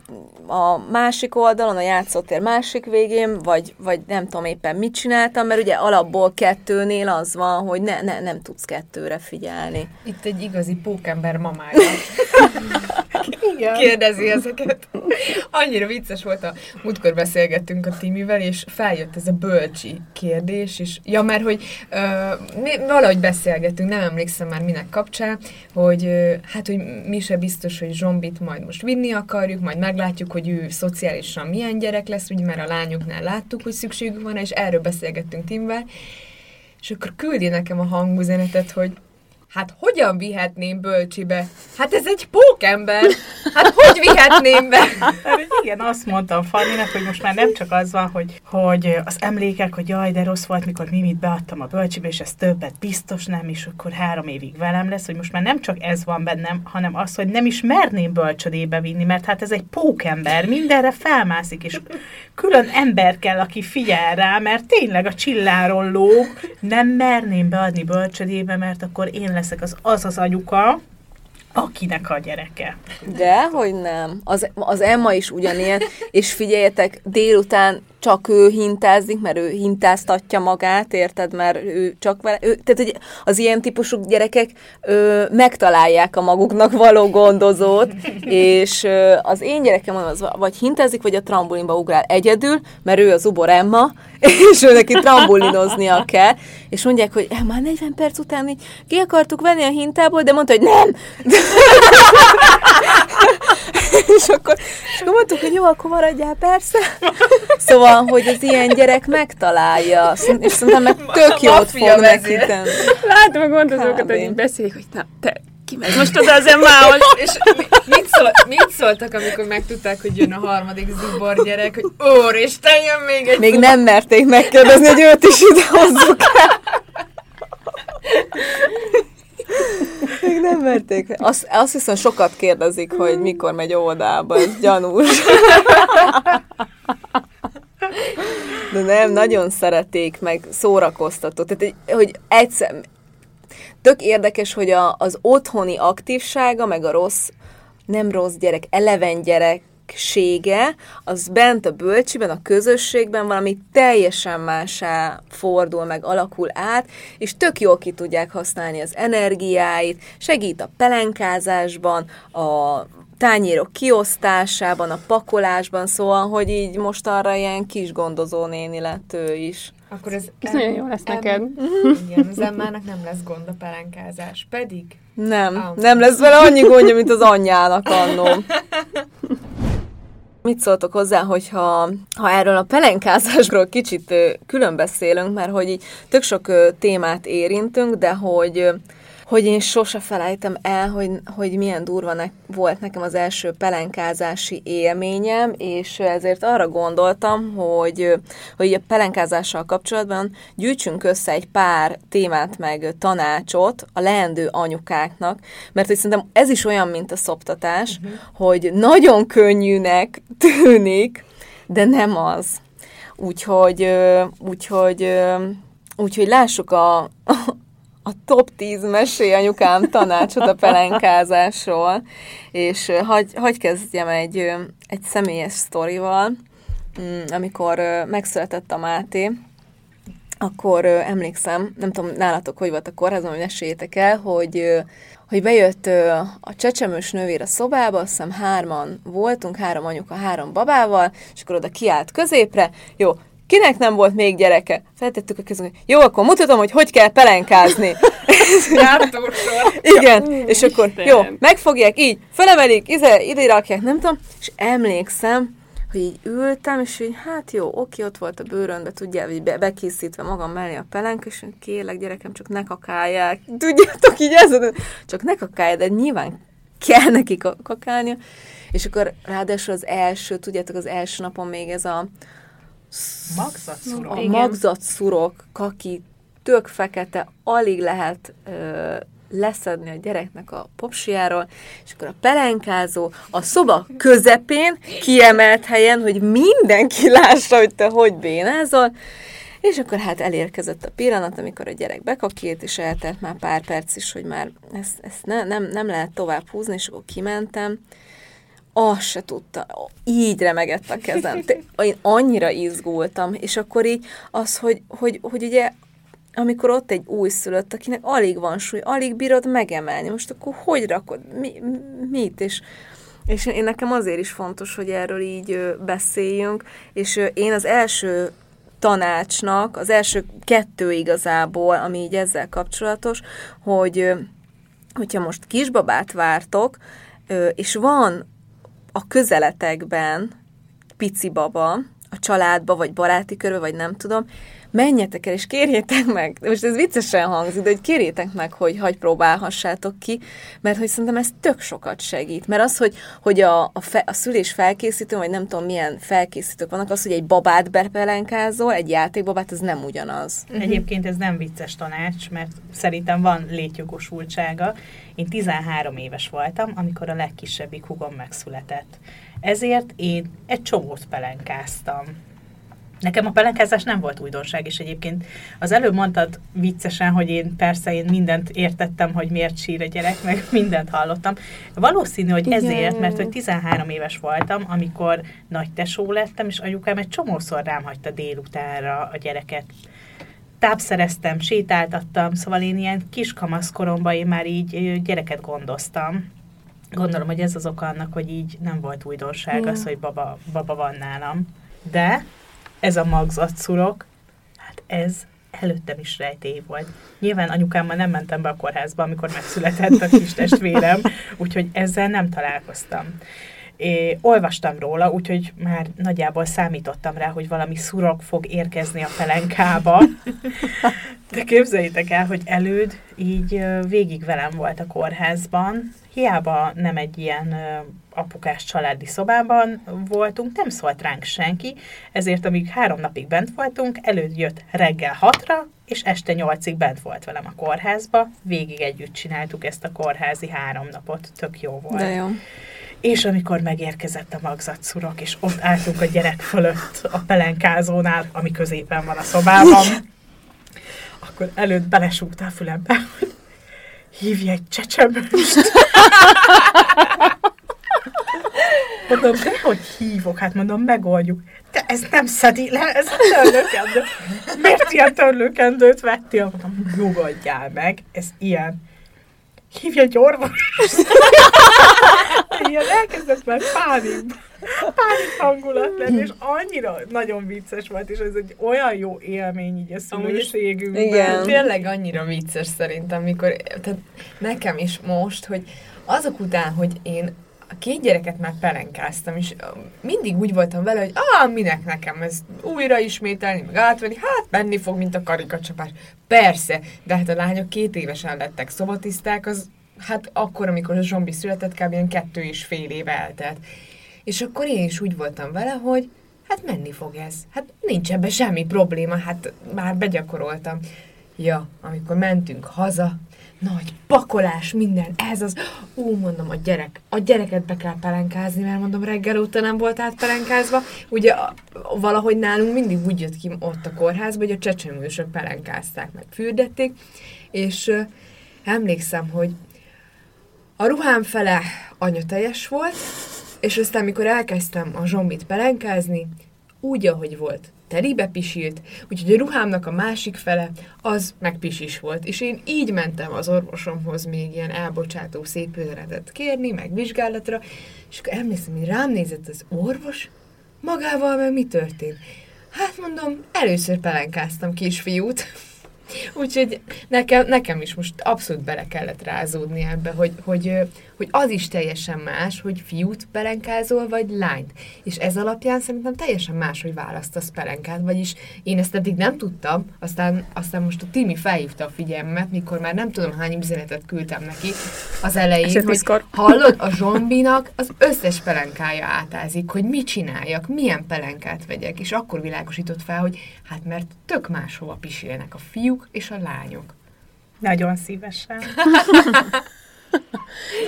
B: a másik oldalon, a játszótér másik végén, vagy, vagy nem tudom éppen mit csináltam, mert ugye alapból kettőnél az van, hogy ne, ne, nem tudsz kettőre figyelni.
D: Itt egy igazi pókember mamája.
C: Igen.
D: kérdezi ezeket. Annyira vicces volt a múltkor beszélgettünk a Timivel, és feljött ez a bölcsi kérdés, és ja, mert hogy ö, mi valahogy beszélgettünk, nem emlékszem már minek kapcsán, hogy ö, hát, hogy mi se biztos, hogy Zsombit majd most vinni akarjuk, majd meglátjuk, hogy ő szociálisan milyen gyerek lesz, ugye, mert a lányoknál láttuk, hogy szükségük van, és erről beszélgettünk Timivel, és akkor küldi nekem a hangüzenetet, hogy Hát hogyan vihetném bölcsibe? Hát ez egy pókember! Hát hogy vihetném be?
C: Hát, igen, azt mondtam Fanninak, hogy most már nem csak az van, hogy, hogy az emlékek, hogy jaj, de rossz volt, mikor Mimit beadtam a bölcsibe, és ez többet biztos nem, és akkor három évig velem lesz, hogy most már nem csak ez van bennem, hanem az, hogy nem is merném bölcsödébe vinni, mert hát ez egy pókember, mindenre felmászik, és külön ember kell, aki figyel rá, mert tényleg a csilláról lóg, nem merném beadni bölcsödébe, mert akkor én leszek az az, az anyuka,
G: akinek a gyereke.
B: De, hogy nem. Az, az Emma is ugyanilyen, és figyeljetek, délután csak ő hintázik, mert ő hintáztatja magát, érted, mert ő csak vele, ő, tehát hogy az ilyen típusú gyerekek ö, megtalálják a maguknak való gondozót, és ö, az én gyerekem az vagy hintázik, vagy a trambulinba ugrál egyedül, mert ő az ubor Emma, és ő neki trambulinoznia kell, és mondják, hogy eh, már 40 perc után így ki akartuk venni a hintából, de mondta, hogy nem! és, akkor, és akkor mondtuk, hogy jó, akkor maradjál, persze. Szóval, hogy az ilyen gyerek megtalálja, és szerintem meg tök jót fog neki tenni.
A: Látom a gondozókat, hogy így beszélik, hogy na, te kimegy most oda az Emmához.
D: És mi- mit, szól, mit szóltak, amikor megtudták, hogy jön a harmadik zubor gyerek, hogy úristen, jön még egy
B: Még
D: zubor.
B: nem merték megkérdezni, hogy őt is ide hozzuk el. Még nem merték. Azt, azt hiszem sokat kérdezik, hogy mikor megy óvodába, ez gyanús. De nem, nagyon szerették, meg szórakoztató. Tehát, hogy- egyszer, tök érdekes, hogy a, az otthoni aktívsága, meg a rossz, nem rossz gyerek, eleven gyereksége, az bent a bölcsiben, a közösségben valami teljesen másá fordul, meg alakul át, és tök jól ki tudják használni az energiáit, segít a pelenkázásban, a tányérok kiosztásában, a pakolásban, szóval, hogy így most arra ilyen kis gondozó néni lett ő is.
D: Akkor ez,
A: Ez nagyon jó lesz neked.
D: Igen, az Emmának nem lesz gond a pelenkázás. Pedig
B: Nem,
D: Ah.
B: nem lesz vele annyi gondja, mint az anyjának annó. Mit szóltok hozzá, hogyha ha erről a pelenkázásról kicsit ö, külön beszélünk, mert hogy így tök sok témát érintünk, de hogy hogy én sose felejtem el, hogy, hogy milyen durva ne, volt nekem az első pelenkázási élményem, és ezért arra gondoltam, hogy, hogy a pelenkázással kapcsolatban gyűjtsünk össze egy pár témát meg tanácsot a leendő anyukáknak, mert hogy szerintem ez is olyan, mint a szoptatás, uh-huh. hogy nagyon könnyűnek tűnik, de nem az. Úgyhogy, úgyhogy, úgyhogy lássuk a, a top 10 mesé anyukám tanácsot a pelenkázásról, és hagy, hagy kezdjem egy, egy személyes sztorival, Mm, amikor megszületett a Máté, akkor emlékszem, nem tudom, nálatok hogy volt a kórházban, hogy meséljétek el, hogy, hogy bejött a csecsemős nővér a szobába, azt hiszem hárman voltunk, három anyuka, három babával, és akkor oda kiállt középre, jó, kinek nem volt még gyereke? Feltettük a kezünket, jó, akkor mutatom, hogy hogy kell pelenkázni. Igen, és akkor jó, megfogják így, felemelik, ide, ide rakják, nem tudom, és emlékszem, hogy így ültem, és így, hát jó, oké, ott volt a bőrön, de tudjál, így be, bekészítve magam mellé a pelenk, és kérlek, gyerekem, csak ne kakálják. Tudjátok, így ez, csak ne kakálják, de nyilván kell neki ka- kakálnia. És akkor ráadásul az első, tudjátok, az első napon még ez a
G: Magzatszurok.
B: a magzatszurok, kaki, tök fekete, alig lehet ö, leszedni a gyereknek a popsiáról, és akkor a pelenkázó a szoba közepén, kiemelt helyen, hogy mindenki lássa, hogy te hogy bénázol, és akkor hát elérkezett a pillanat, amikor a gyerek bekakélt, és eltelt már pár perc is, hogy már ezt, ezt ne, nem, nem lehet tovább húzni, és akkor kimentem, azt se tudta, így remegett a kezem. Én annyira izgultam, és akkor így az, hogy, hogy, hogy ugye amikor ott egy újszülött, akinek alig van súly, alig bírod megemelni, most akkor hogy rakod, mi, mit, és, és én nekem azért is fontos, hogy erről így beszéljünk, és én az első tanácsnak, az első kettő igazából, ami így ezzel kapcsolatos, hogy hogyha most kisbabát vártok, és van a közeletekben pici baba, a családba, vagy baráti körbe, vagy nem tudom, menjetek el, és kérjétek meg, most ez viccesen hangzik, de hogy kérjétek meg, hogy hagy próbálhassátok ki, mert hogy szerintem ez tök sokat segít. Mert az, hogy, hogy a, a, fe, a szülés felkészítő, vagy nem tudom milyen felkészítők vannak, az, hogy egy babát bepelenkázol, egy játékbabát, ez nem ugyanaz.
C: Egyébként ez nem vicces tanács, mert szerintem van létjogosultsága. Én 13 éves voltam, amikor a legkisebbik hugom megszületett. Ezért én egy csomót pelenkáztam. Nekem a pelenkázás nem volt újdonság, és egyébként az előbb mondtad viccesen, hogy én persze én mindent értettem, hogy miért sír a gyerek, meg mindent hallottam. Valószínű, hogy ezért, mert hogy 13 éves voltam, amikor nagy tesó lettem, és anyukám egy csomószor rám hagyta délutánra a gyereket. Tápszereztem, sétáltattam, szóval én ilyen kiskamasz koromban én már így gyereket gondoztam. Gondolom, hogy ez az oka annak, hogy így nem volt újdonság az, hogy baba, baba van nálam. De ez a magzatszurok, hát ez előttem is rejtély volt. Nyilván anyukámmal nem mentem be a kórházba, amikor megszületett a kis testvérem, úgyhogy ezzel nem találkoztam. É, olvastam róla, úgyhogy már nagyjából számítottam rá, hogy valami szurok fog érkezni a pelenkába. De képzeljétek el, hogy előd így végig velem volt a kórházban, hiába nem egy ilyen apukás családi szobában voltunk, nem szólt ránk senki, ezért amíg három napig bent voltunk, előtt jött reggel hatra, és este nyolcig bent volt velem a kórházba, végig együtt csináltuk ezt a kórházi három napot, tök jó volt.
B: De jó.
C: És amikor megérkezett a magzatszurok, és ott álltunk a gyerek fölött a pelenkázónál, ami középen van a szobában, akkor előtt belesúgta a fülembe, hogy hívj egy csecsemőst. Mondom, de hogy hívok? Hát mondom, megoldjuk. De ez nem szedi le, ez a törlőkendő. Miért ilyen törlőkendőt vettél? Mondom, nyugodjál meg, ez ilyen. Hívj egy orvos. ilyen elkezdett már pánik, pánik hangulat lenni, és annyira nagyon vicces volt, és ez egy olyan jó élmény így a szülőségünkben.
B: Igen.
D: Tényleg annyira vicces szerintem, amikor, tehát nekem is most, hogy azok után, hogy én a két gyereket már pelenkáztam, és mindig úgy voltam vele, hogy ah, minek nekem ez újra ismételni, meg átvenni, hát menni fog, mint a karikacsapás. Persze, de hát a lányok két évesen lettek szobatiszták, az hát akkor, amikor a zsombi született, kb. ilyen kettő és fél év eltelt. És akkor én is úgy voltam vele, hogy hát menni fog ez. Hát nincs ebbe semmi probléma, hát már begyakoroltam. Ja, amikor mentünk haza, nagy pakolás, minden, ez az, ú, mondom, a gyerek, a gyereket be kell pelenkázni, mert mondom, reggel óta nem volt átpelenkázva. Ugye valahogy nálunk mindig úgy jött ki ott a kórházba, hogy a csecsemősök pelenkázták, meg fürdették, és ö, emlékszem, hogy a ruhám fele anyateljes volt, és aztán, mikor elkezdtem a zsombit pelenkázni, úgy, ahogy volt, telibe pisilt, úgyhogy a ruhámnak a másik fele az meg volt. És én így mentem az orvosomhoz még ilyen elbocsátó szép öredet kérni, meg vizsgálatra, és akkor emlékszem, hogy rám nézett az orvos, magával meg mi történt? Hát mondom, először pelenkáztam kisfiút, Úgyhogy nekem, nekem is most abszolút bele kellett rázódni ebbe, hogy, hogy, hogy az is teljesen más, hogy fiút pelenkázol, vagy lányt. És ez alapján szerintem teljesen más, hogy választasz pelenkát, vagyis én ezt eddig nem tudtam, aztán, aztán most a Timi felhívta a figyelmemet, mikor már nem tudom hány üzenetet küldtem neki az elején,
A: Eset
D: hogy
A: viszkor.
D: hallod, a zsombinak az összes pelenkája átázik, hogy mit csináljak, milyen pelenkát vegyek, és akkor világosított fel, hogy hát mert tök máshova pisilnek a fiúk és a lányok.
C: Nagyon szívesen.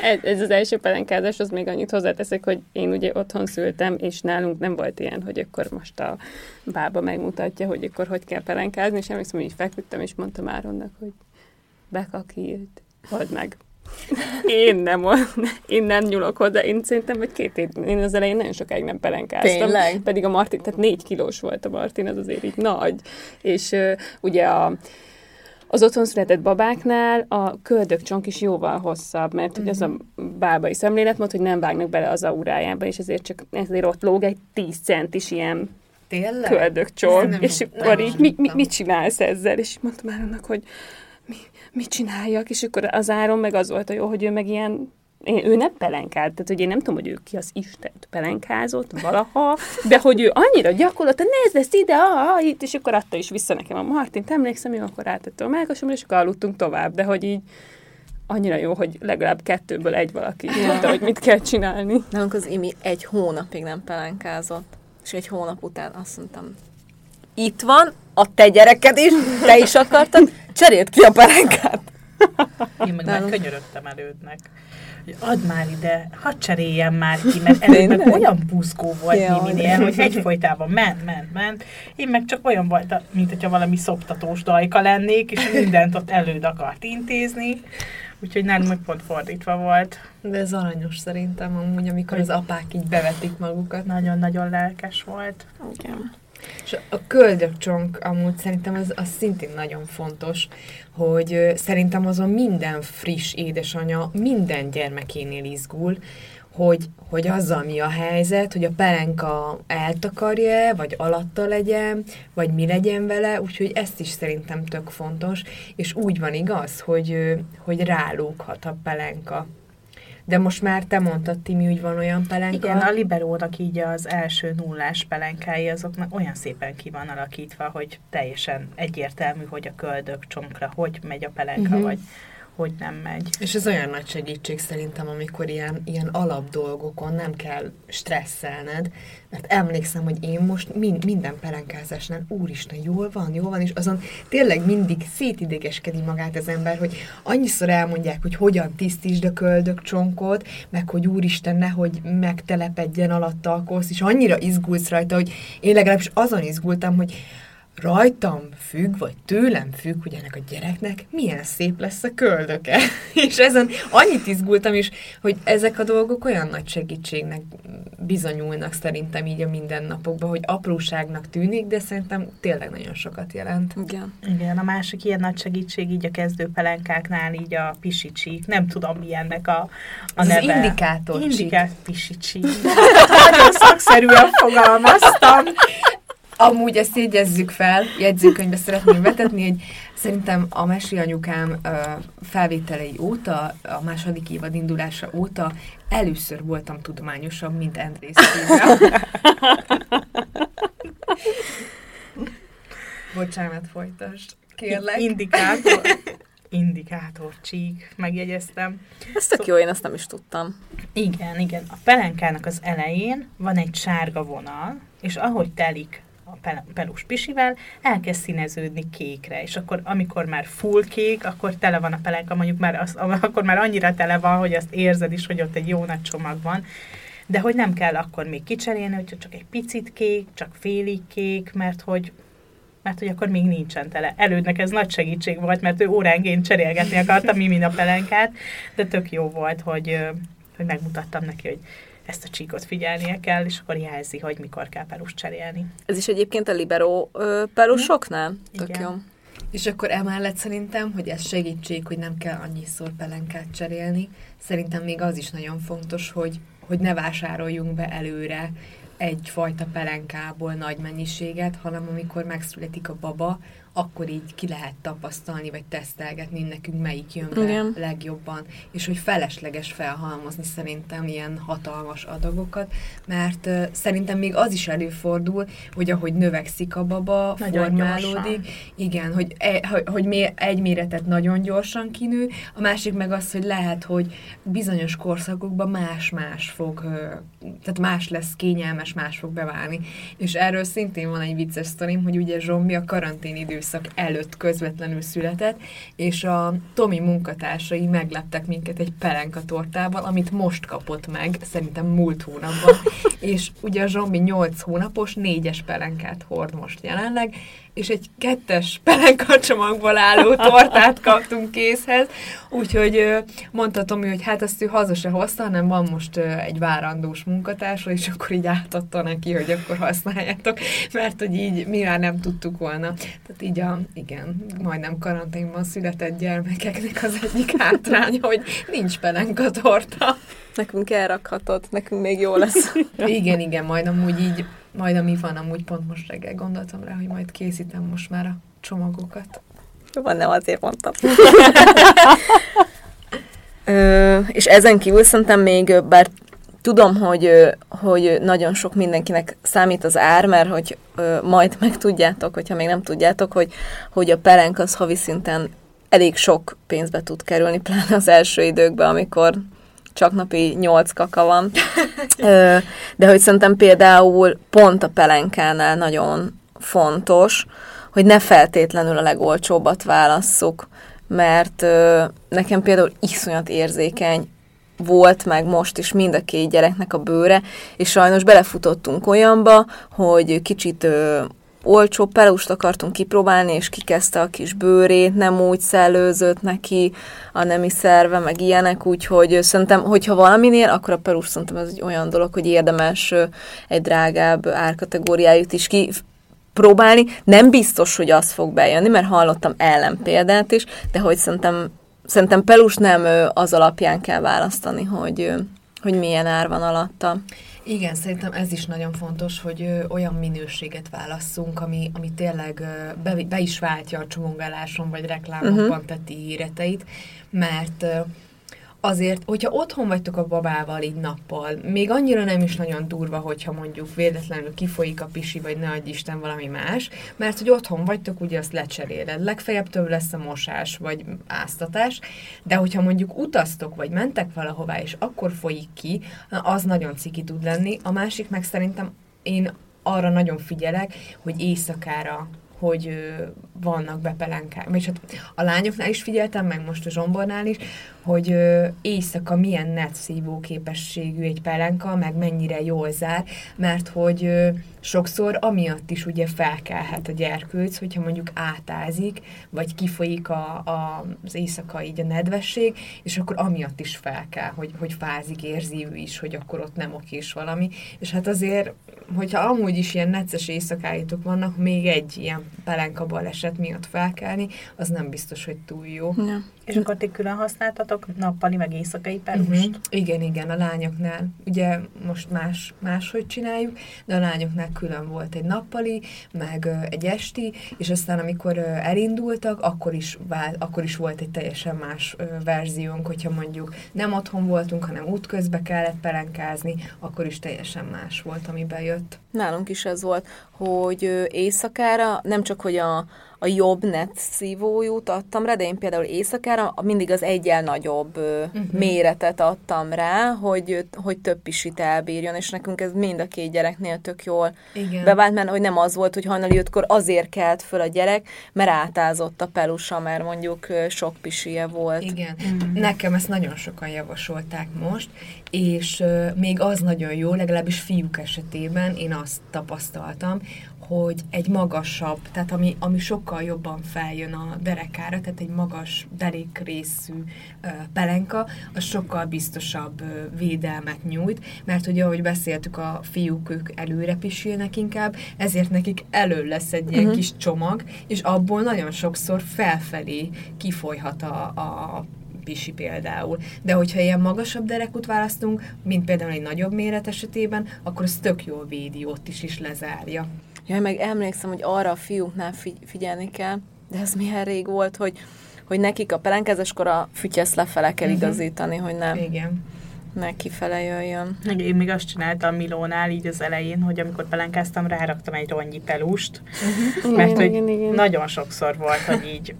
A: Ez, ez az első pelenkázás, az még annyit hozzáteszek, hogy én ugye otthon szültem, és nálunk nem volt ilyen, hogy akkor most a bába megmutatja, hogy akkor hogy kell pelenkázni, és emlékszem, hogy így feküdtem, és mondtam Áronnak, hogy bekakilt, old meg. Én nem, én nem nyúlok hozzá, én szerintem, hogy két év, én az elején nagyon sokáig nem pelenkáztam.
B: Tényleg?
A: Pedig a Martin, tehát négy kilós volt a Martin, az azért így nagy. És uh, ugye a, az otthon született babáknál a köldökcsonk is jóval hosszabb, mert hogy az a bábai szemléletmód, hogy nem vágnak bele az aurájába, és ezért csak ezért ott lóg egy 10 centis ilyen
B: Tényleg?
A: köldökcsonk, és
B: nem
A: akkor így mi, mi, mit csinálsz ezzel? És mondtam Áronnak, hogy mi, mit csináljak, és akkor az Áron meg az volt a jó, hogy ő meg ilyen én, ő nem pelenkált, tehát hogy én nem tudom, hogy ő ki az Isten pelenkázott valaha, de hogy ő annyira gyakorlott, nézd ezt ide, ah, ah, itt, és akkor adta is vissza nekem a Martin, emlékszem, én akkor áttettem a melkasomra, és akkor aludtunk tovább, de hogy így annyira jó, hogy legalább kettőből egy valaki tudta, hogy mit kell csinálni.
B: Nálunk az Imi egy hónapig nem pelenkázott, és egy hónap után azt mondtam, itt van a te gyereked is, te is akartad, cseréld ki a pelenkát.
C: Én meg
B: Nálunk-
C: megkönyörögtem elődnek. Hogy add már ide, hadd cseréljen már ki, mert előbb meg olyan buszkó volt
B: Jaj.
C: Miminél, hogy egyfolytában ment, ment, ment. Én meg csak olyan volt, mint hogyha valami szoptatós dajka lennék, és mindent ott előd akart intézni. Úgyhogy nálunk meg pont fordítva volt.
B: De ez aranyos szerintem amúgy, amikor az apák így bevetik magukat.
C: Nagyon-nagyon lelkes volt.
B: Igen.
D: És a köldökcsonk amúgy szerintem az, az szintén nagyon fontos, hogy szerintem azon minden friss édesanya minden gyermekénél izgul, hogy, hogy azzal mi a helyzet, hogy a pelenka eltakarja, vagy alatta legyen, vagy mi legyen vele, úgyhogy ezt is szerintem tök fontos, és úgy van igaz, hogy, hogy rálóghat a pelenka. De most már te mondtad, Timi, hogy van olyan pelenka.
C: Igen, a liberónak így az első nullás pelenkái azoknak olyan szépen ki van alakítva, hogy teljesen egyértelmű, hogy a köldök csonkra hogy megy a pelenka, uh-huh. vagy hogy nem megy.
D: És ez olyan nagy segítség szerintem, amikor ilyen, ilyen alap dolgokon nem kell stresszelned, mert emlékszem, hogy én most min, minden pelenkázásnál, úristen, jól van, jól van, és azon tényleg mindig szétidegeskedi magát az ember, hogy annyiszor elmondják, hogy hogyan tisztítsd a köldök csonkot, meg hogy úristen, nehogy megtelepedjen alatta a kosz, és annyira izgulsz rajta, hogy én legalábbis azon izgultam, hogy rajtam függ, vagy tőlem függ, hogy ennek a gyereknek milyen szép lesz a köldöke. és ezen annyit izgultam is, hogy ezek a dolgok olyan nagy segítségnek bizonyulnak szerintem így a mindennapokban, hogy apróságnak tűnik, de szerintem tényleg nagyon sokat jelent.
B: Igen.
C: Igen, a másik ilyen nagy segítség így a kezdőpelenkáknál, így a pisicsík. Nem tudom, mi ennek a, a
D: Ez az
C: neve.
D: indikátor csík.
C: Indikát pisicsík. Nagyon szakszerűen fogalmaztam.
D: Amúgy ezt jegyezzük fel, jegyzőkönyvbe szeretném vetetni, hogy szerintem a Mesi anyukám ö, felvételei óta, a második évad indulása óta először voltam tudományosabb, mint Andrész. Bocsánat, folytasd. Kérlek.
C: Indikátor. Indikátor csík, megjegyeztem.
B: Ez tök jó, én ezt nem is tudtam.
C: Igen, igen. A pelenkának az elején van egy sárga vonal, és ahogy telik a pel- pelus pisivel, elkezd színeződni kékre, és akkor amikor már full kék, akkor tele van a pelenka, mondjuk már az, akkor már annyira tele van, hogy azt érzed is, hogy ott egy jó nagy csomag van, de hogy nem kell akkor még kicserélni, hogy csak egy picit kék, csak félig kék, mert hogy mert hogy akkor még nincsen tele. Elődnek ez nagy segítség volt, mert ő óránként cserélgetni akarta Mimin a pelenkát, de tök jó volt, hogy, hogy megmutattam neki, hogy ezt a csíkot figyelnie kell, és akkor jelzi, hogy mikor kell pelust cserélni.
B: Ez is egyébként a liberó pelusoknál? Tök
C: Igen.
B: jó.
D: És akkor emellett szerintem, hogy ez segítség, hogy nem kell annyiszor pelenkát cserélni. Szerintem még az is nagyon fontos, hogy, hogy ne vásároljunk be előre egyfajta pelenkából nagy mennyiséget, hanem amikor megszületik a baba, akkor így ki lehet tapasztalni, vagy tesztelgetni nekünk melyik jön be
B: Igen.
D: legjobban, és hogy felesleges felhalmozni szerintem ilyen hatalmas adagokat, mert uh, szerintem még az is előfordul, hogy ahogy növekszik a baba,
C: Nagyon
D: formálódik,
C: gyorsan.
D: igen, hogy, e, hogy, hogy mé- egy méretet nagyon gyorsan kinő, a másik meg az, hogy lehet, hogy bizonyos korszakokban más-más fog, tehát más lesz kényelmes, más fog beválni. És erről szintén van egy vicces sztorim, hogy ugye Zsombi a karantén időszak előtt közvetlenül született, és a Tomi munkatársai megleptek minket egy pelenka tortával, amit most kapott meg, szerintem múlt hónapban, és ugye a Zsombi 8 hónapos, négyes pelenkát hord most jelenleg, és egy kettes pelenka csomagból álló tortát kaptunk készhez, úgyhogy mondta Tomi, hogy hát ezt ő haza se hozta, hanem van most egy várandós munkatársa, és akkor így átadta neki, hogy akkor használjátok, mert hogy így mi már nem tudtuk volna. Tehát így a, igen, majdnem karanténban született gyermekeknek az egyik hátránya, hogy nincs pelenka torta.
B: Nekünk elrakhatod, nekünk még jó lesz.
D: Igen, igen, majd amúgy így, majd ami van, amúgy pont most reggel gondoltam rá, hogy majd készítem most már a csomagokat.
B: Van, nem azért mondtam. Ö, és ezen kívül szerintem még, bár tudom, hogy, hogy nagyon sok mindenkinek számít az ár, mert hogy majd megtudjátok, hogyha még nem tudjátok, hogy, hogy a pelenk az havi szinten elég sok pénzbe tud kerülni, pláne az első időkben, amikor csak napi 8 kaka van. De hogy szerintem például pont a pelenkánál nagyon fontos, hogy ne feltétlenül a legolcsóbbat válasszuk, mert nekem például iszonyat érzékeny volt meg most is mind a két gyereknek a bőre, és sajnos belefutottunk olyanba, hogy kicsit ö, olcsó pelust akartunk kipróbálni, és kikezdte a kis bőrét, nem úgy szellőzött neki a nemi szerve, meg ilyenek, úgyhogy szerintem, hogyha valaminél, akkor a pelus szerintem ez egy olyan dolog, hogy érdemes egy drágább árkategóriájút is ki próbálni. Nem biztos, hogy az fog bejönni, mert hallottam ellenpéldát is, de hogy szerintem, szerintem pelus nem az alapján kell választani, hogy, hogy milyen ár van alatta.
D: Igen, szerintem ez is nagyon fontos, hogy ö, olyan minőséget válasszunk, ami, ami tényleg ö, be, be is váltja a csomagoláson vagy reklámokban uh-huh. tett ígéreteit, mert ö, azért, hogyha otthon vagytok a babával így nappal, még annyira nem is nagyon durva, hogyha mondjuk véletlenül kifolyik a pisi, vagy ne adj Isten valami más, mert hogy otthon vagytok, ugye azt lecseréled. Legfeljebb több lesz a mosás, vagy áztatás, de hogyha mondjuk utaztok, vagy mentek valahová, és akkor folyik ki, az nagyon ciki tud lenni. A másik meg szerintem én arra nagyon figyelek, hogy éjszakára hogy vannak bepelenkák. Vagyis hát a lányoknál is figyeltem, meg most a zsombornál is, hogy éjszaka milyen netszívó képességű egy pelenka, meg mennyire jól zár, mert hogy sokszor amiatt is ugye felkelhet a gyerkőc, hogyha mondjuk átázik, vagy kifolyik a, a, az éjszaka így a nedvesség, és akkor amiatt is fel kell, hogy, hogy fázik, érzi ő is, hogy akkor ott nem okés valami. És hát azért, hogyha amúgy is ilyen necces éjszakáitok vannak, még egy ilyen pelenka baleset miatt felkelni, az nem biztos, hogy túl jó.
B: Ja.
C: És akkor ti külön használtatok nappali meg éjszakai pelust?
D: Uh-huh. Igen, igen, a lányoknál. Ugye most más, máshogy csináljuk, de a lányoknál külön volt egy nappali, meg egy esti, és aztán amikor elindultak, akkor is, vál, akkor is volt egy teljesen más verziónk, hogyha mondjuk nem otthon voltunk, hanem útközbe kellett pelenkázni, akkor is teljesen más volt, ami bejött.
B: Nálunk is ez volt, hogy éjszakára nem csak, hogy a, a jobb net szívójút adtam rá, de én például éjszakára mindig az egyel nagyobb uh-huh. méretet adtam rá, hogy, hogy több pisit elbírjon, és nekünk ez mind a két gyereknél tök jól
D: Igen.
B: bevált, mert hogy nem az volt, hogy hajnali ötkor azért kelt föl a gyerek, mert átázott a pelusa, mert mondjuk sok pisie volt.
D: Igen. Nekem ezt nagyon sokan javasolták most, és uh, még az nagyon jó, legalábbis fiúk esetében én azt tapasztaltam, hogy egy magasabb, tehát ami, ami sokkal jobban feljön a derekára, tehát egy magas derékrészű pelenka, az sokkal biztosabb védelmet nyújt, mert ugye, ahogy beszéltük, a fiúk ők előre pisilnek inkább, ezért nekik elő lesz egy ilyen
B: Mhm.
D: kis csomag, és abból nagyon sokszor felfelé kifolyhat a, a pisi például. De hogyha ilyen magasabb derekút választunk, mint például egy nagyobb méret esetében, akkor az tök jól védi, ott is is lezárja.
B: Jaj, meg emlékszem, hogy arra a fiúknál figy- figyelni kell, de ez milyen rég volt, hogy, hogy nekik a pelenkázáskor a fütyeszt lefele kell
D: Mhm.
B: igazítani, hogy nem,
D: Igen.
B: ne kifele jöjjön.
C: Meg Én még azt csináltam Milónál így az elején, hogy amikor pelenkáztam, ráraktam egy rongyi pelust, mert hogy
A: igen, igen.
C: nagyon sokszor volt, hogy így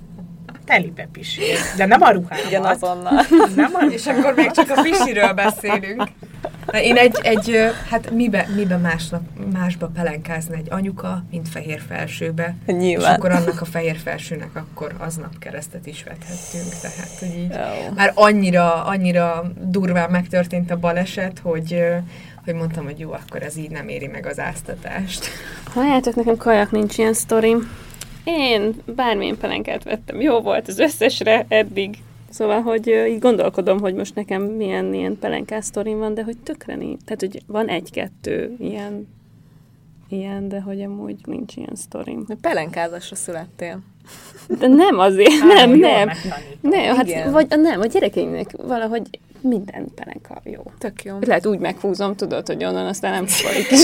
C: telibe pisil. De nem a ruhámat.
B: Igen, azonnal.
C: Nem a
D: És akkor még csak a pisiről beszélünk. Na, én egy, egy hát mibe, mibe másnak, másba pelenkázni egy anyuka, mint fehér felsőbe. És
B: Nyilván.
D: akkor annak a fehér felsőnek akkor aznap keresztet is vethettünk. Tehát, hogy így
B: Jó.
D: már annyira, annyira durván megtörtént a baleset, hogy, hogy mondtam, hogy jó, akkor ez így nem éri meg az áztatást.
A: Halljátok, nekem kajak nincs ilyen sztorim. Én bármilyen pelenkát vettem, jó volt az összesre eddig. Szóval, hogy így gondolkodom, hogy most nekem milyen ilyen pelenkás sztorim van, de hogy tökre nincs. Tehát, hogy van egy-kettő ilyen, ilyen, de hogy amúgy nincs ilyen sztorim.
B: Pelenkázásra születtél.
A: De nem azért,
C: Á,
A: nem, nem. Nem, hát vagy nem, a gyerekeimnek valahogy minden pelenka jó.
B: Tök jó.
A: Lehet úgy meghúzom, tudod, hogy onnan aztán nem folyik.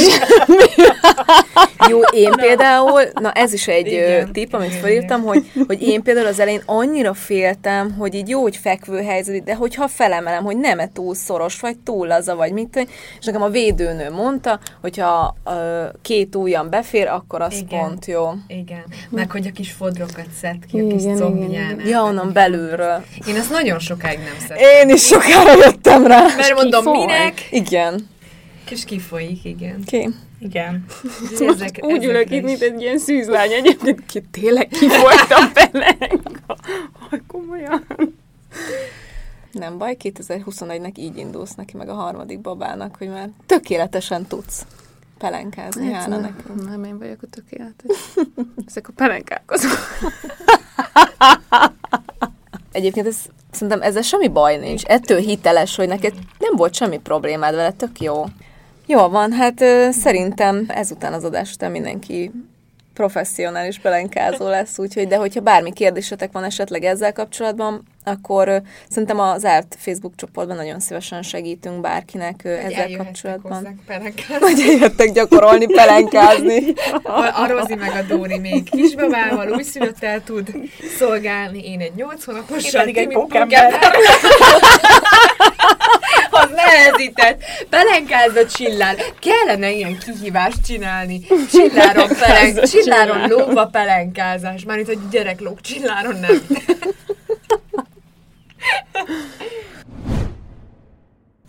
B: Jó, én például, na ez is egy
D: Igen,
B: tipp, amit felírtam, hogy, hogy én például az elején annyira féltem, hogy így jó, hogy fekvő helyzet, de hogyha felemelem, hogy nem -e túl szoros, vagy túl laza, vagy mit, és nekem a védőnő mondta, hogyha ö, két ujjam befér, akkor az
D: Igen.
B: Pont jó.
D: Igen. Meg hogy a kis fodrokat szed ki a
A: Igen,
D: kis
A: igen,
D: combján.
B: Ja, onnan belülről.
D: Én ezt nagyon sokáig nem szeretem.
B: Én is sokára jöttem rá.
D: Mert mondom,
A: kifoly.
D: minek?
B: Igen.
D: És kifolyik, igen.
B: Ki?
C: Igen.
A: Most úgy ülök itt, mint egy ilyen szűzlány egyébként, ki tényleg ki volt a pelenka. Komolyan.
B: Nem baj, 2021-nek így indulsz neki meg a harmadik babának, hogy már tökéletesen tudsz pelenkázni,
A: Hát, nem,
B: nekünk.
A: nem én vagyok a tökéletes. Ezek a pelenkálkozók.
B: Egyébként ez, szerintem ezzel semmi baj nincs. Ettől hiteles, hogy neked nem volt semmi problémád vele, tök jó. Jó van, hát szerintem ezután az adás után mindenki professzionális pelenkázó lesz, úgyhogy, de hogyha bármi kérdésetek van esetleg ezzel kapcsolatban, akkor szerintem a zárt Facebook csoportban nagyon szívesen segítünk bárkinek ö, ezzel kapcsolatban. Hogy eljöttek gyakorolni, pelenkázni.
D: A, a Rozi meg a Dóri még kisbabával, újszülöttel tud szolgálni, én egy nyolc hónapossal.
G: Én pedig egy pókember.
D: Az nehezített. Pelenkázza csillár. Kellene ilyen kihívást csinálni. Csilláron, pelenk, csilláron lóba pelenkázás. Már itt, hogy gyerek lóg csilláron nem.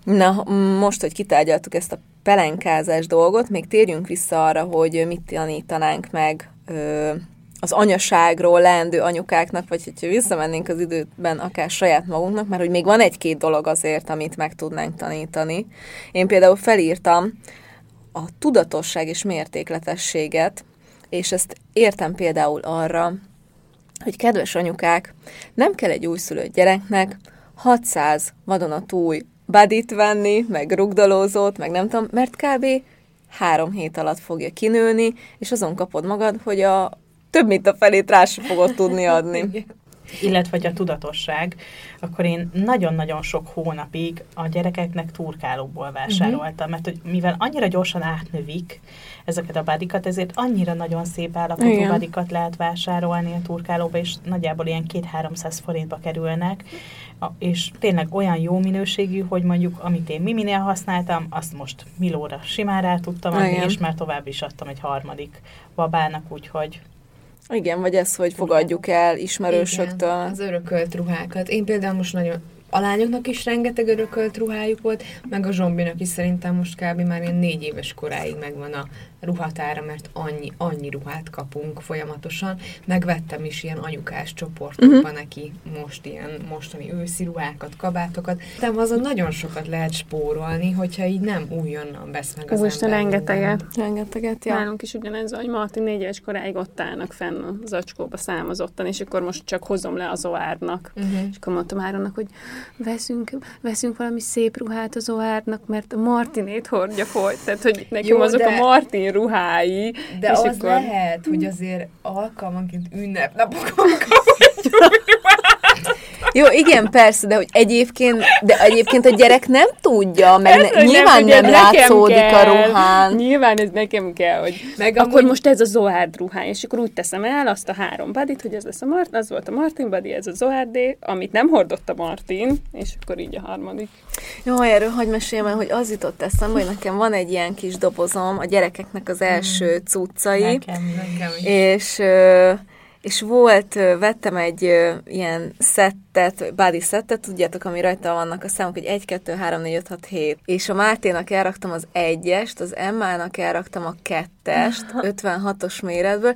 B: Na, most, hogy kitárgyaltuk ezt a pelenkázás dolgot, még térjünk vissza arra, hogy mit tanítanánk meg ö, az anyaságról leendő anyukáknak, vagy hogyha visszamennénk az időben akár saját magunknak, mert hogy még van egy-két dolog azért, amit meg tudnánk tanítani. Én például felírtam a tudatosság és mértékletességet, és ezt értem például arra, hogy kedves anyukák, nem kell egy újszülött gyereknek 600 vadonatúj badit venni, meg rugdalózót, meg nem tudom, mert kb. három hét alatt fogja kinőni, és azon kapod magad, hogy a több mint a felét rá sem fogod tudni adni.
C: illetve hogy a tudatosság, akkor én nagyon-nagyon sok hónapig a gyerekeknek turkálóból vásároltam, mert hogy mivel annyira gyorsan átnövik ezeket a badikat, ezért annyira nagyon szép állapotú
B: Igen.
C: badikat lehet vásárolni a turkálóba, és nagyjából ilyen 2-300 forintba kerülnek, és tényleg olyan jó minőségű, hogy mondjuk amit én Miminél használtam, azt most Milóra simán rá tudtam adni,
B: Igen.
C: és már tovább is adtam egy harmadik babának, úgyhogy
B: Igen, vagy ez, hogy fogadjuk el ismerősöktől.
D: Igen, az örökölt ruhákat. Én például most nagyon a lányoknak is rengeteg örökölt ruhájuk volt, meg a zsombinak is szerintem most kb. már ilyen négy éves koráig megvan a ruhatára, mert annyi, annyi ruhát kapunk folyamatosan. Megvettem is ilyen anyukás csoportokban uh-huh. neki most ilyen mostani őszi ruhákat, kabátokat. De azon nagyon sokat lehet spórolni, hogyha így nem újonnan vesz meg az ember
A: rengeteget.
B: Rengeteget,
A: Ja. Nálunk is ugyanez, hogy Martin négy éves koráig ott állnak fenn a zacskóba számozottan, és akkor most csak hozom le az oárnak.
D: Uh-huh.
A: És akkor mondtam Áronnak, hogy veszünk, veszünk valami szép ruhát az oárnak, mert a Martinét hordja folyt. Tehát, hogy nekem
D: Jó,
A: azok
D: de-
A: a Martin ruhái.
D: De
A: és
D: az
A: akkor...
D: lehet, hogy azért alkalmanként ünnepnapokon kapjuk.
B: Jó, igen, persze, de hogy egyébként, de egyébként a gyerek nem tudja, meg
A: Persze,
B: ne,
A: hogy
B: nyilván nem,
A: nekem
B: látszódik a ruhán.
A: Nyilván ez nekem kell, hogy
D: Meg
A: akkor
D: amúgy-
A: most ez a Zohárd ruhája, és akkor úgy teszem el azt a három badit, hogy ez lesz a Martin, az volt a Martin badi, ez a Zohárdé, amit nem hordott a Martin, és akkor így a harmadik.
B: Jó, erről hagyj meséljem el, hogy az jutott eszembe, hogy nekem van egy ilyen kis dobozom, a gyerekeknek az első cuccai,
C: nekem
D: Nekem is.
B: és, ö, és volt, vettem egy ilyen szettet, body szettet, tudjátok, ami rajta vannak a számok, hogy 1, 2, 3, 4, 5, 6, 7. És a Máténak elraktam az egyest, az Emmának elraktam a kettest, 56-os méretből,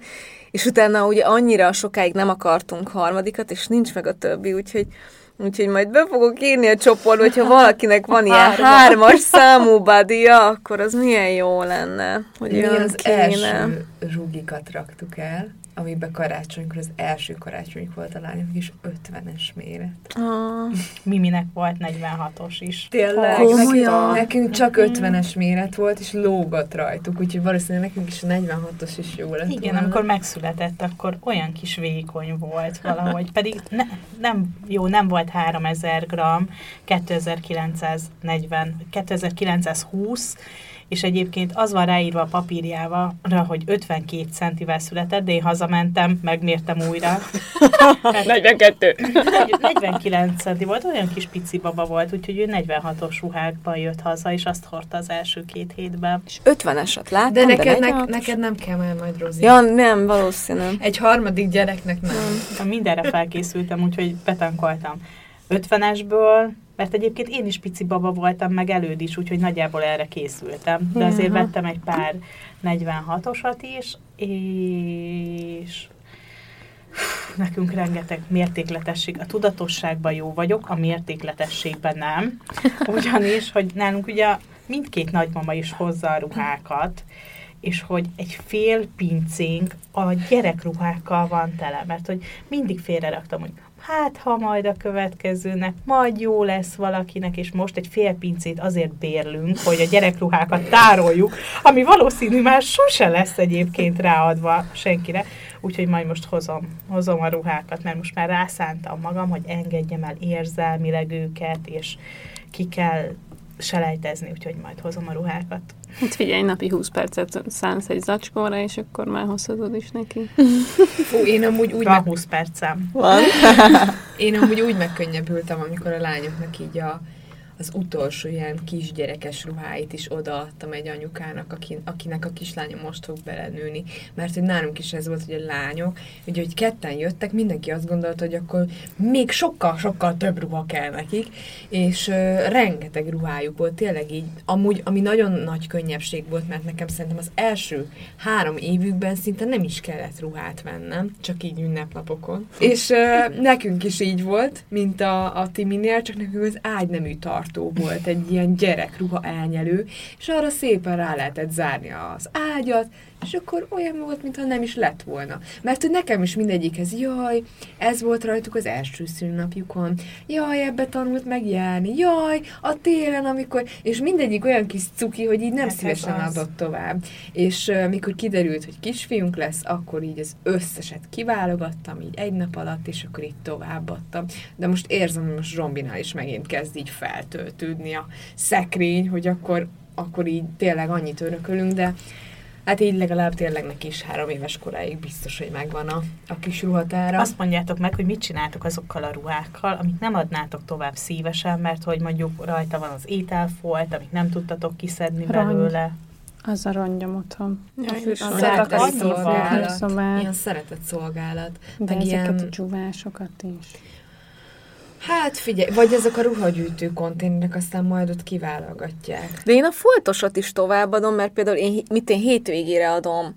B: és utána ugye annyira sokáig nem akartunk harmadikat, és nincs meg a többi, úgyhogy Úgyhogy majd be fogok írni a csoportba, hogyha valakinek van ilyen
A: Hármas.
B: hármas számú badia, akkor az milyen jó lenne, hogy
D: Mi az
B: kéne.
D: első zsugikat raktuk el, amiben karácsonykor, az első karácsonyuk volt a lányok, és 50-es méret.
B: Ah.
C: Miminek volt 46-os is.
D: Tényleg?
B: Komolyan?
D: Nekünk, nekünk csak 50-es méret volt, és lógott rajtuk, úgyhogy valószínűleg nekünk is a 46-os is jó lett
C: Igen,
D: volna.
C: amikor megszületett, akkor olyan kis vékony volt valahogy, pedig ne, nem, jó, nem volt 3000 gram, 2940, 2920, és egyébként az van ráírva a papírjával, hogy 52 centivel született, de én hazamentem, megmértem újra.
A: 42.
C: 49 centi volt, olyan kis pici baba volt, úgyhogy ő 46-os ruhákban jött haza, és azt hordta az első két hétben.
B: És 50-eset láttam,
D: De neked, ne,
B: 46-os.
D: neked nem kell már majd, Rozi.
B: Ja, nem, valószínű.
D: Egy harmadik gyereknek nem.
C: Ha mindenre felkészültem, úgyhogy betankoltam. 50-esből, mert egyébként én is pici baba voltam, meg előd is, úgyhogy nagyjából erre készültem. De azért vettem egy pár 46-osat is, és nekünk rengeteg mértékletesség. A tudatosságban jó vagyok, a mértékletességben nem. Ugyanis, hogy nálunk ugye mindkét nagymama is hozza a ruhákat, és hogy egy fél pincénk a gyerekruhákkal van tele, mert hogy mindig félreraktam, hogy hát ha majd a következőnek, majd jó lesz valakinek, és most egy fél pincét azért bérlünk, hogy a gyerekruhákat tároljuk, ami valószínű már sose lesz egyébként ráadva senkire, úgyhogy majd most hozom, hozom a ruhákat, mert most már rászántam magam, hogy engedjem el érzelmileg őket, és ki kell selejtezni, úgyhogy majd hozom a ruhákat.
H: Hát figyelj, napi 20 percet szánsz egy zacskóra, és akkor már hozhatod is neki.
D: Fú, én amúgy úgy,
C: Van
D: meg,
C: 20 percem.
H: Van?
D: én amúgy úgy megkönnyebbültem, amikor a lányoknak így a, az utolsó ilyen kisgyerekes ruháit is odaadtam egy anyukának, aki, akinek a kislánya most fog belenőni. Mert hogy nálunk is ez volt, hogy a lányok, ugye, hogy ketten jöttek, mindenki azt gondolta, hogy akkor még sokkal-sokkal több ruha kell nekik, és uh, rengeteg ruhájuk volt, tényleg így, amúgy, ami nagyon nagy könnyebbség volt, mert nekem szerintem az első három évükben szinte nem is kellett ruhát vennem, csak így ünnepnapokon. És uh, nekünk is így volt, mint a, a Timinél, csak nekünk az ágynemű tartó volt, egy ilyen gyerekruha elnyelő, és arra szépen rá lehetett zárni az ágyat, és akkor olyan volt, mintha nem is lett volna. Mert hogy nekem is mindegyikhez, jaj, ez volt rajtuk az első szülnapjukon, jaj, ebbe tanult megjárni, jaj, a télen, amikor, és mindegyik olyan kis cuki, hogy így nem
C: Hát ez
D: szívesen
C: az.
D: adott tovább. És uh, mikor kiderült, hogy kisfiunk lesz, akkor így az összeset kiválogattam, így egy nap alatt, és akkor így továbbadtam. De most érzem, hogy most Zsombinál is megint kezd így feltöltődni a szekrény, hogy akkor, akkor így tényleg annyit örökölünk, de Hát így legalább tényleg neki is három éves koráig biztos, hogy megvan a, a kis ruhatára.
C: Azt mondjátok meg, hogy mit csináltok azokkal a ruhákkal, amit nem adnátok tovább szívesen, mert hogy mondjuk rajta van az ételfolt, amit nem tudtatok kiszedni
H: Rongy.
C: belőle.
H: Az a rongyom otthon.
D: Ja, szeretett szolgálat. Ilyen szeretett szolgálat.
H: de
D: meg
H: ezeket
D: ilyen-
H: a csúvásokat is.
D: Hát figyelj, vagy ezek a ruhagyűjtő konténerek aztán majd ott kiválogatják.
B: De én a foltosat is továbbadom, mert például én, mit én hétvégére adom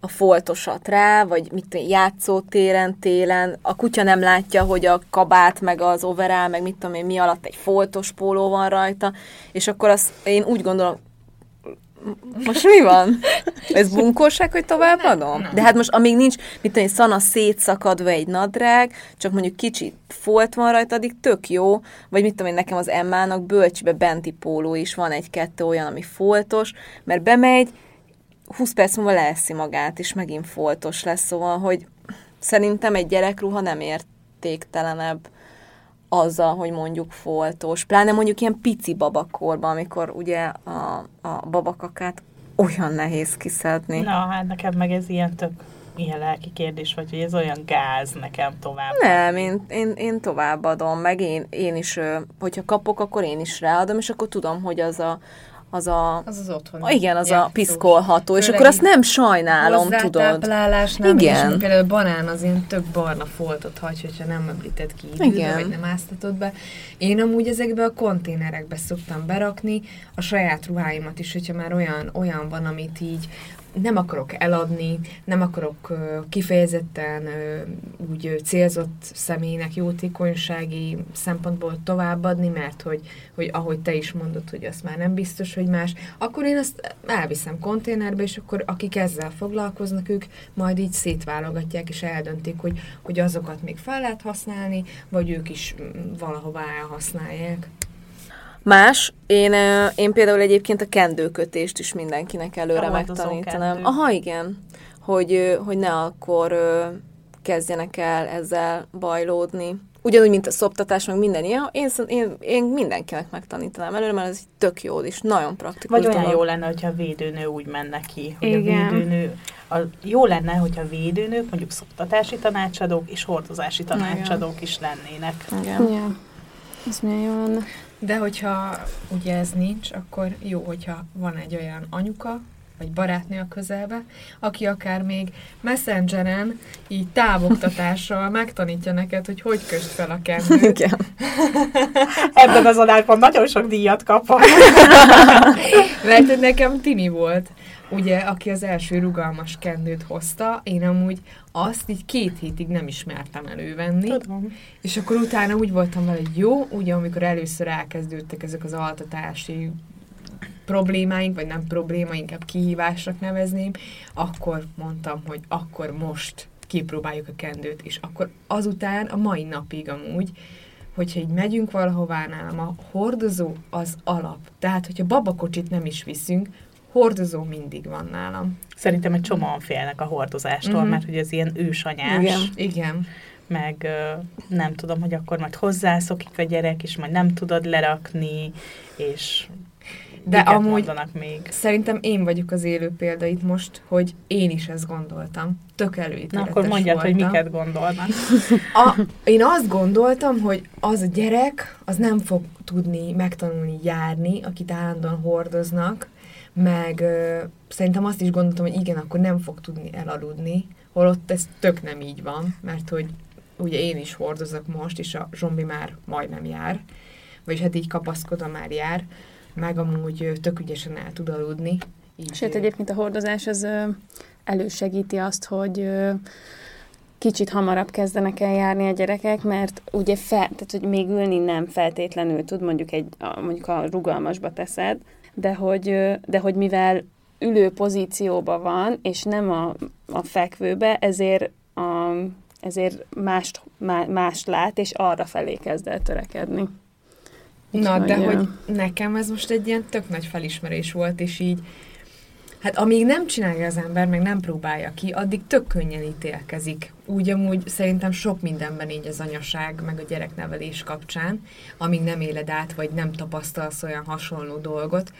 B: a foltosat rá, vagy mit én játszótéren, télen. A kutya nem látja, hogy a kabát, meg az overall, meg mit tudom én, mi alatt egy foltos póló van rajta, és akkor azt én úgy gondolom, most mi van? Ez bunkóság, hogy továbbadom? De hát most amíg nincs, mit tudom szana szétszakadva egy nadrág, csak mondjuk kicsit folt van rajta, addig tök jó, vagy mit tudom én, nekem az Emmának bölcsibe benti póló is van egy-kettő olyan, ami foltos, mert bemegy, 20 perc múlva leeszi magát, és megint foltos lesz, szóval, hogy szerintem egy gyerekruha nem értéktelenebb azzal, hogy mondjuk foltos. Pláne mondjuk ilyen pici babakorban, amikor ugye a, a babakakát olyan nehéz kiszedni.
C: Na, hát nekem meg ez ilyen tök ilyen lelki kérdés, vagy hogy ez olyan gáz nekem tovább.
B: Nem, én, én, én továbbadom, meg én, én is, hogyha kapok, akkor én is ráadom, és akkor tudom, hogy az a, az a
D: Az az otthon.
B: Ah, igen, az a
D: játszós.
B: piszkolható, és
D: Főleg
B: akkor azt nem sajnálom, tudod.
D: meg
B: Igen.
D: is, például a banán az ilyen tök barna foltot hagy, hogyha nem öblíted ki időbe,
B: Igen.
D: vagy nem áztatod be. Én amúgy ezekbe a konténerekbe szoktam berakni a saját ruháimat is, hogyha már olyan, olyan van, amit így nem akarok eladni, nem akarok kifejezetten úgy célzott személynek jótékonysági szempontból továbbadni, mert hogy, hogy ahogy te is mondod, hogy azt már nem biztos, hogy más, akkor én azt elviszem konténerbe, és akkor akik ezzel foglalkoznak, ők majd így szétválogatják, és eldöntik, hogy, hogy azokat még fel lehet használni, vagy ők is valahová elhasználják.
B: Más, én, én például egyébként a kendőkötést is mindenkinek előre megtanítanám. Aha, igen. Hogy, hogy ne akkor kezdjenek el ezzel bajlódni. Ugyanúgy, mint a szoptatás, meg minden ilyen, én, én, én mindenkinek megtanítanám előre, mert ez tök jó, és nagyon praktikus
C: Vagy olyan
B: dolog.
C: jó lenne, hogyha a védőnő úgy menne ki, hogy
H: Igen.
C: a védőnő, a, jó lenne, hogyha a védőnők mondjuk szoktatási tanácsadók és hordozási tanácsadók is lennének.
B: Igen.
H: Ja. Ez milyen jó lenne.
D: De hogyha ugye ez nincs, akkor jó, hogyha van egy olyan anyuka, vagy barátnő a közelbe, aki akár még messengeren, így távoktatással megtanítja neked, hogy hogy köst fel a kendőt.
B: Igen.
C: Ebben az adásban nagyon sok díjat kapok.
D: Mert nekem Timi volt, ugye, aki az első rugalmas kendőt hozta, én amúgy azt így két hétig nem ismertem elővenni.
C: Tudom.
D: És akkor utána úgy voltam vele, hogy jó, ugye amikor először elkezdődtek ezek az altatási problémáink, vagy nem probléma, inkább kihívásnak nevezném, akkor mondtam, hogy akkor most kipróbáljuk a kendőt, és akkor azután a mai napig amúgy, hogyha így megyünk valahová nálam, a hordozó az alap. Tehát, hogyha babakocsit nem is viszünk, hordozó mindig van nálam.
C: Szerintem egy csomóan félnek a hordozástól,
D: Mhm.
C: mert hogy ez ilyen ősanyás.
B: Igen.
D: Igen.
C: meg nem tudom, hogy akkor majd hozzászokik a gyerek, és majd nem tudod lerakni, és
D: De
C: miket
D: amúgy-
C: még.
D: Szerintem én vagyok az élő példa itt most, hogy én is ezt gondoltam. Tök
C: Na
D: előítéletes
C: akkor mondjad, hogy
D: voltam.
C: miket gondolnak.
D: A, én azt gondoltam, hogy az a gyerek, az nem fog tudni megtanulni járni, akit állandóan hordoznak, meg ö, szerintem azt is gondoltam, hogy igen, akkor nem fog tudni elaludni, holott ez tök nem így van, mert hogy ugye én is hordozok most, és a zsombi már majdnem jár, vagyis hát így kapaszkodva már jár, meg amúgy tök ügyesen el tud aludni. Így,
A: Sőt, egyébként a hordozás az elősegíti azt, hogy kicsit hamarabb kezdenek el járni a gyerekek, mert ugye fel, tehát, hogy még ülni nem feltétlenül tud, mondjuk egy, mondjuk a rugalmasba teszed, de hogy, de hogy mivel ülő pozícióban van, és nem a, a fekvőbe, ezért, a, ezért mást, má, mást lát, és arra felé kezd el törekedni.
D: Na, de hogy nekem ez most egy ilyen tök nagy felismerés volt, és így, hát amíg nem csinálja az ember, meg nem próbálja ki, addig tök könnyen ítélkezik. Úgy amúgy szerintem sok mindenben így az anyaság, meg a gyereknevelés kapcsán, amíg nem éled át, vagy nem tapasztalsz olyan hasonló dolgot,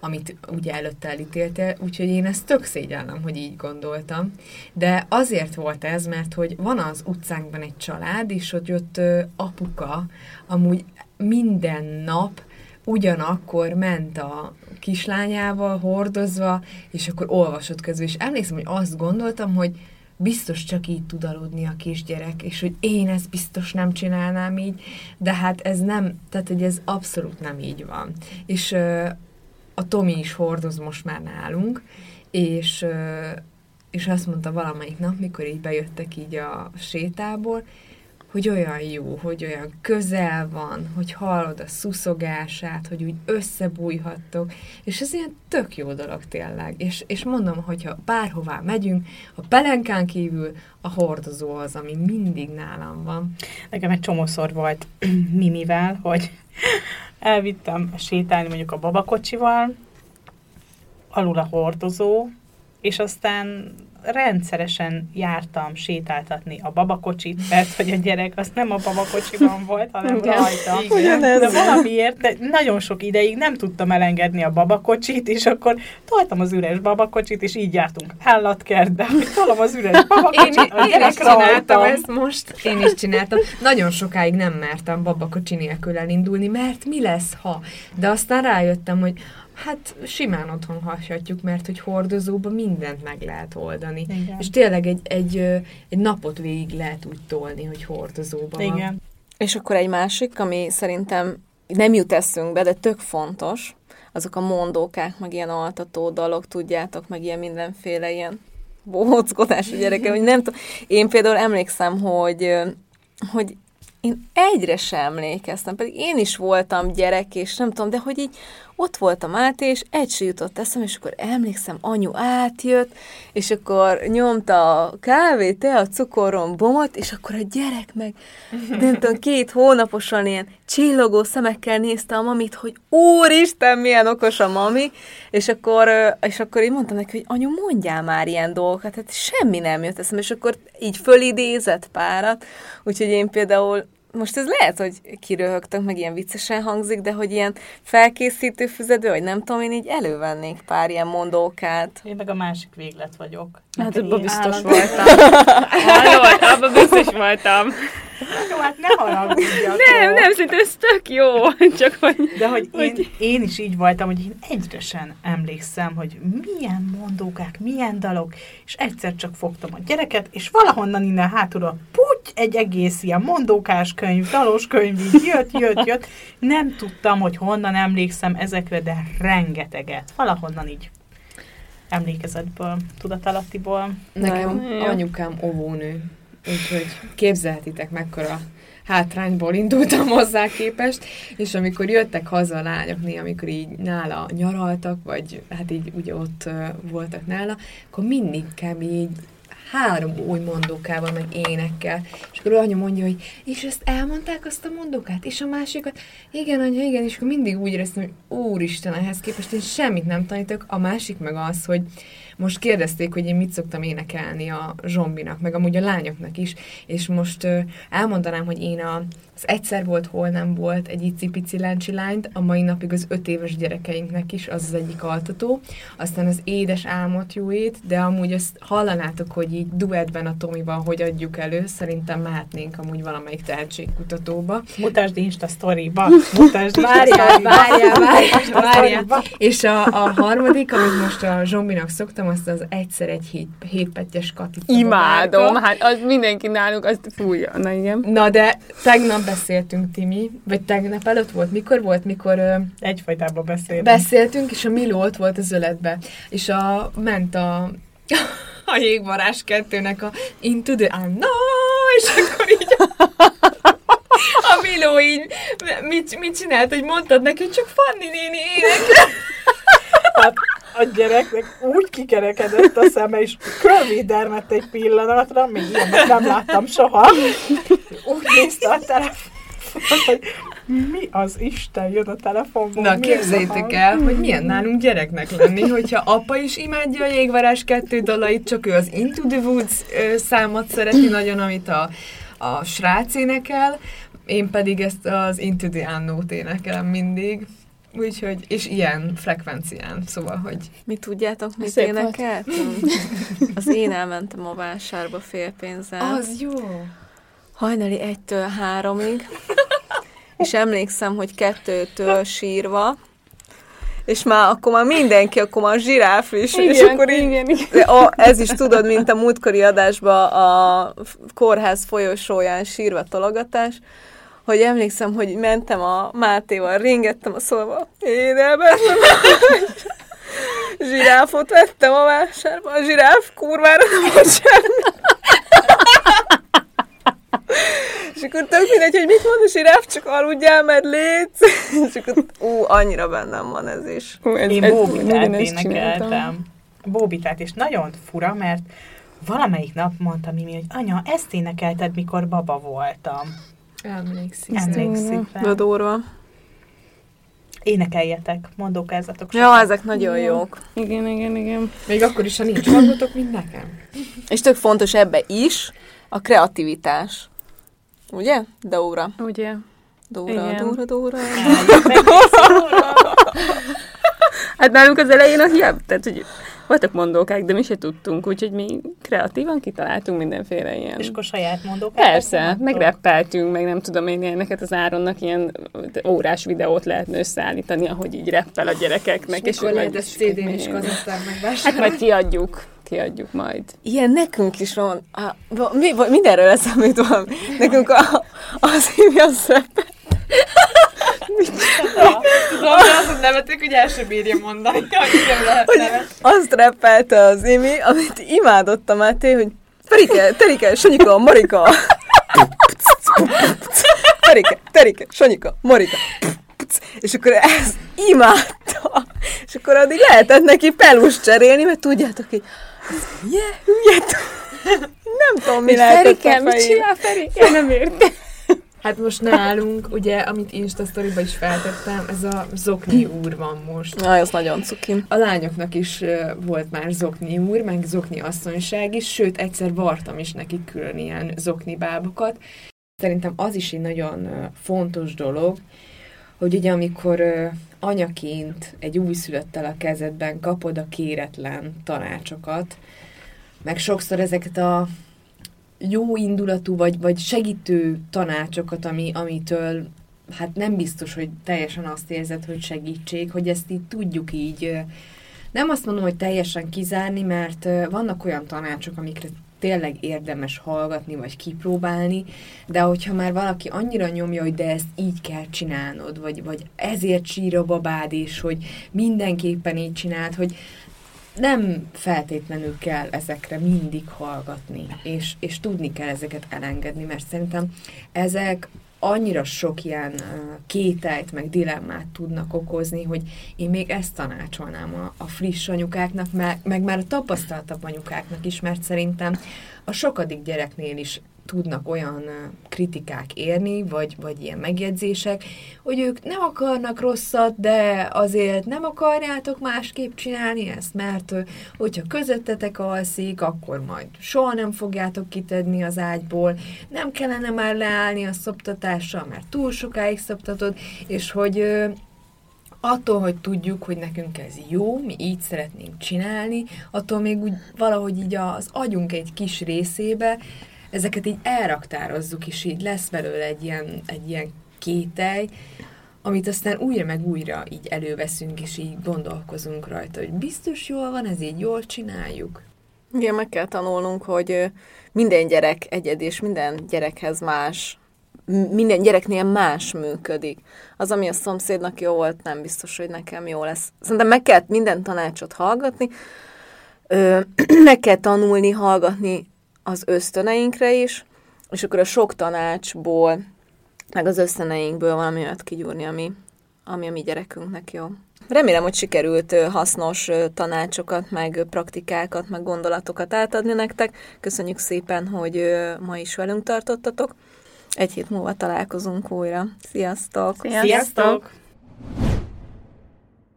D: amit ugye előtte elítéltél, úgyhogy én ezt tök szégyellem, hogy így gondoltam. De azért volt ez, mert hogy van az utcánkban egy család, és ott apuka amúgy minden nap ugyanakkor ment a kislányával hordozva, és akkor olvasott közben, és emlékszem, hogy azt gondoltam, hogy biztos csak így tud aludni a kisgyerek, és hogy én ezt biztos nem csinálnám így, de hát ez nem, tehát hogy ez abszolút nem így van. És ö, a Tomi is hordoz most már nálunk, és, ö, és azt mondta valamelyik nap, mikor így bejöttek így a sétából, hogy olyan jó, hogy olyan közel van, hogy hallod a szuszogását, hogy úgy összebújhattok, és ez ilyen tök jó dolog tényleg. És, és mondom, hogyha bárhová megyünk, a pelenkán kívül a hordozó az, ami mindig nálam van.
C: Nekem egy csomószor volt Mimivel, hogy elvittem sétálni mondjuk a babakocsival, alul a hordozó, és aztán rendszeresen jártam sétáltatni a babakocsit, mert hogy a gyerek az nem a babakocsiban volt, hanem
A: Igen.
C: rajta.
B: Igen,
C: De valamiért de nagyon sok ideig nem tudtam elengedni a babakocsit, és akkor toltam az üres babakocsit, és így jártunk állatkertbe, hogy tolom az üres
D: Én,
C: babakocsit, a
D: én is csináltam ezt most. Én is csináltam. Nagyon sokáig nem mertem babakocsi nélkül elindulni, mert mi lesz, ha? De aztán rájöttem, hogy hát simán otthon hashatjuk, mert hogy hordozóba mindent meg lehet oldani.
C: Igen.
D: És tényleg egy, egy, egy napot végig lehet úgy tolni, hogy hordozóba van.
C: Igen.
B: És akkor egy másik, ami szerintem nem jut eszünkbe, de tök fontos, azok a mondókák, meg ilyen altató dalok, tudjátok, meg ilyen mindenféle ilyen bohóckodás a gyereke, hogy nem tudom. Én például emlékszem, hogy, hogy én egyre sem emlékeztem, pedig én is voltam gyerek, és nem tudom, de hogy így ott voltam át, és egy se jutott eszem, és akkor emlékszem, anyu átjött, és akkor nyomta a kávét, te a cukoron bomot, és akkor a gyerek meg, nem tudom, két hónaposan ilyen csillogó szemekkel nézte a mamit, hogy úristen, milyen okos a mami, és akkor, és akkor én mondtam neki, hogy anyu, mondjál már ilyen dolgokat, hát semmi nem jött eszembe, és akkor így fölidézett párat, úgyhogy én például most ez lehet, hogy kiröhögtök, meg ilyen viccesen hangzik, de hogy ilyen felkészítő füzetből, vagy nem tudom, én így elővennék pár ilyen mondókát.
C: Én meg a másik véglet vagyok.
A: Hát abban biztos
C: állat-
A: voltam. Hallod, abban biztos voltam.
C: Jó, hát ne haragudjatok.
A: Nem, nem, szerintem ez tök jó. Csak hogy...
C: De hogy én, én is így voltam, hogy én egyre sem emlékszem, hogy milyen mondókák, milyen dalok, és egyszer csak fogtam a gyereket, és valahonnan innen hátulról puty, egy egész ilyen mondókás könyv, dalos könyv, így jött, jött, jött. Nem tudtam, hogy honnan emlékszem ezekre, de rengeteget. Valahonnan így emlékezetből, tudatalattiból.
D: Nekem anyukám óvónő, úgyhogy képzelhetitek mekkora hátrányból indultam hozzá képest, és amikor jöttek haza a lányok néha, amikor így nála nyaraltak, vagy hát így ugye ott voltak nála, akkor mindig kb. így három új mondókával, meg énekkel. És akkor anya mondja, hogy és ezt elmondták azt a mondókát, és a másikat, igen, anya, igen, és akkor mindig úgy éreztem, hogy úristen, ehhez képest én semmit nem tanítok. A másik meg az, hogy most kérdezték, hogy én mit szoktam énekelni a zsombinak, meg amúgy a lányoknak is, és most elmondanám, hogy én a, az egyszer volt, hol nem volt egy icipici láncsi lányt, a mai napig az öt éves gyerekeinknek is, az az egyik altató, aztán az édes álmot jóét, de amúgy azt hallanátok, hogy így duettben a Tomival hogy adjuk elő, szerintem mehetnénk amúgy valamelyik tehetségkutatóba.
C: Mutasd Insta storyba, mutasd
D: Várjál, várjál, várjál, várjál. És a, a harmadik, amit most a zsombinak szoktam, azt az egyszer egy hét, hétpettyes Kati.
A: Imádom, hát az mindenki náluk azt fújja. Na igen.
D: Na de tegnap beszéltünk, Timi, vagy tegnap előtt volt, mikor volt, mikor ö,
C: Egyfajtában beszélünk.
D: beszéltünk, és a Miló ott volt az öletbe, és a, ment a, a jégvarás kettőnek a Into the Unknown, és akkor így a Miló így mit, mit csinált, hogy mondtad neki, hogy csak Fanni néni énekel.
C: A gyereknek úgy kikerekedett a szeme, és körvédermett egy pillanatra, még ilyenet nem láttam soha. Úgy nézte a telefon, hogy mi az Isten jön a telefonból.
D: Na, képzeljétek el, hogy milyen nálunk gyereknek lenni, hogyha apa is imádja a jégvarás kettő dalait, csak ő az Into the Woods számot szereti nagyon, amit a, a srác énekel, én pedig ezt az Into the Unknown-t énekelem mindig. Úgyhogy, és ilyen frekvencián, szóval, hogy
B: Mi tudjátok, mit
A: Szép volt.
B: énekeltem? Az én elmentem a vásárba félpénzzel.
D: az jó.
B: Hajnali egytől háromig, és emlékszem, hogy kettőtől sírva, és már akkor már mindenki, akkor már a zsiráf is,
A: Igen,
B: és akkor így,
A: igen, igen.
B: a, ez is tudod, mint a múltkori adásban a kórház folyosóján sírva tologatás, hogy emlékszem, hogy mentem a Mátéval, ringettem a szolva, én elmentem zsiráfot vettem a vásárba, a zsiráf kurvára nem volt semmi. És akkor tök mindegy, hogy mit mond a zsiráf, csak aludjál, mert létsz. És akkor, ú, annyira bennem van ez is.
A: Hú, ez,
C: Én
A: ez,
C: Bóbitát énekeltem. Bóbitát, és nagyon fura, mert valamelyik nap mondta Mimi, hogy anya, ezt énekelted, mikor baba voltam.
D: Emlékszik.
C: Emlékszik
B: durva.
C: Énekeljetek, mondókázatok.
B: Ja, ezek nagyon jók.
A: Igen, igen, igen.
D: Még akkor is, ha nincs hangotok, mint nekem.
B: És tök fontos ebbe is a kreativitás. Ugye? Dóra.
A: Ugye?
B: Dóra,
A: Igen.
B: Dóra, Dóra.
A: Hát nálunk az elején a hiába, tehát hogy voltak mondókák, de mi se tudtunk, úgyhogy mi kreatívan kitaláltunk mindenféle ilyen.
C: És akkor saját mondókázatok
A: Persze,
C: mondtok?
A: meg reppeltünk, meg nem tudom én, ilyeneket az Áronnak ilyen órás videót lehetne összeállítani, ahogy így reppel a gyerekeknek.
D: És mikor
A: ők
D: lehet ezt CD-n és kazettán
A: Hát
D: megvásárolni?
A: majd kiadjuk, kiadjuk majd.
B: Ilyen nekünk is van. Va- mi, mindenről eszemét van. Nekünk a, az hívja az reppel.
D: Tudom, de azon nevetek, hogy el sem bírja mondani, hogy nem lehet
B: azt reppelte az Imi, amit imádott a Máté, hogy Terike, Terike, Sanyika, Marika. Terike, Terike, Sanyika, Marika. És akkor ezt imádta. És akkor addig lehetett neki pelus cserélni, mert tudjátok, hogy hülye, hülye. Nem tudom, mi lehetett
A: Ferike,
B: a
A: mit
B: fejében.
A: csinál Ferike? Nem értem.
D: Hát most nálunk, ugye, amit Insta sztoriba is feltettem, ez a zokni úr van most.
B: Na, ez nagyon cuki.
D: A lányoknak is ö, volt már zokni úr, meg zokni asszonyság is, sőt, egyszer vartam is nekik külön ilyen zokni bábokat. Szerintem az is egy nagyon ö, fontos dolog, hogy ugye amikor ö, anyaként egy újszülöttel a kezedben kapod a kéretlen tanácsokat, meg sokszor ezeket a jó indulatú, vagy, vagy segítő tanácsokat, ami, amitől hát nem biztos, hogy teljesen azt érzed, hogy segítség, hogy ezt így tudjuk így, nem azt mondom, hogy teljesen kizárni, mert vannak olyan tanácsok, amikre tényleg érdemes hallgatni, vagy kipróbálni, de hogyha már valaki annyira nyomja, hogy de ezt így kell csinálnod, vagy, vagy ezért sír a babád is, hogy mindenképpen így csináld, hogy nem feltétlenül kell ezekre mindig hallgatni, és, és tudni kell ezeket elengedni, mert szerintem ezek annyira sok ilyen kételyt, meg dilemmát tudnak okozni, hogy én még ezt tanácsolnám a, a friss anyukáknak, meg, meg már a tapasztaltabb anyukáknak is, mert szerintem a sokadik gyereknél is tudnak olyan kritikák érni, vagy, vagy ilyen megjegyzések, hogy ők nem akarnak rosszat, de azért nem akarjátok másképp csinálni ezt, mert hogyha közöttetek alszik, akkor majd soha nem fogjátok kitedni az ágyból, nem kellene már leállni a szoptatással, mert túl sokáig szoptatod, és hogy attól, hogy tudjuk, hogy nekünk ez jó, mi így szeretnénk csinálni, attól még úgy valahogy így az agyunk egy kis részébe ezeket így elraktározzuk, és így lesz belőle egy ilyen, egy ilyen kételj, amit aztán újra meg újra így előveszünk, és így gondolkozunk rajta, hogy biztos jól van, ez így jól csináljuk.
B: Igen, meg kell tanulnunk, hogy minden gyerek egyed, és minden gyerekhez más, minden gyereknél más működik. Az, ami a szomszédnak jó volt, nem biztos, hogy nekem jó lesz. Szerintem meg kell minden tanácsot hallgatni, meg kell tanulni, hallgatni az ösztöneinkre is, és akkor a sok tanácsból, meg az ösztöneinkből valami olyat kigyúrni, ami, ami a mi gyerekünknek jó. Remélem, hogy sikerült hasznos tanácsokat, meg praktikákat, meg gondolatokat átadni nektek. Köszönjük szépen, hogy ma is velünk tartottatok. Egy hét múlva találkozunk újra. Sziasztok!
C: Sziasztok!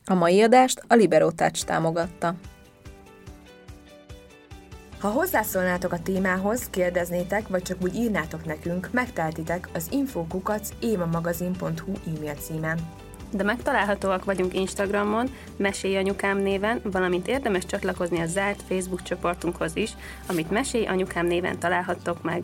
B: A mai adást a Libero Touch támogatta.
I: Ha hozzászólnátok a témához, kérdeznétek, vagy csak úgy írnátok nekünk, megteltitek az infokukac évamagazin.hu e-mail címen.
A: De megtalálhatóak vagyunk Instagramon, Mesélj Anyukám néven, valamint érdemes csatlakozni a zárt Facebook csoportunkhoz is, amit Mesélj Anyukám néven találhattok meg.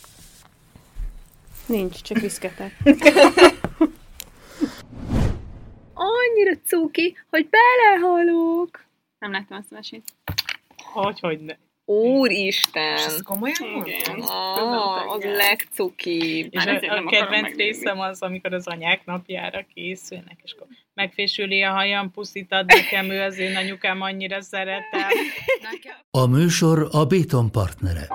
A: Nincs, csak viszketek.
F: Annyira cuki, hogy belehalok. Nem láttam azt a mesét.
G: Hogy, hogy ne.
B: Úristen!
E: És ezt komolyan
F: Igen.
B: Ah, az legcukibb.
G: És a, a kedvenc részem az, amikor az anyák napjára készülnek, és akkor megfésüli a hajam, puszit ad nekem, ő az én anyukám annyira szeretem.
J: A műsor a Béton partnere.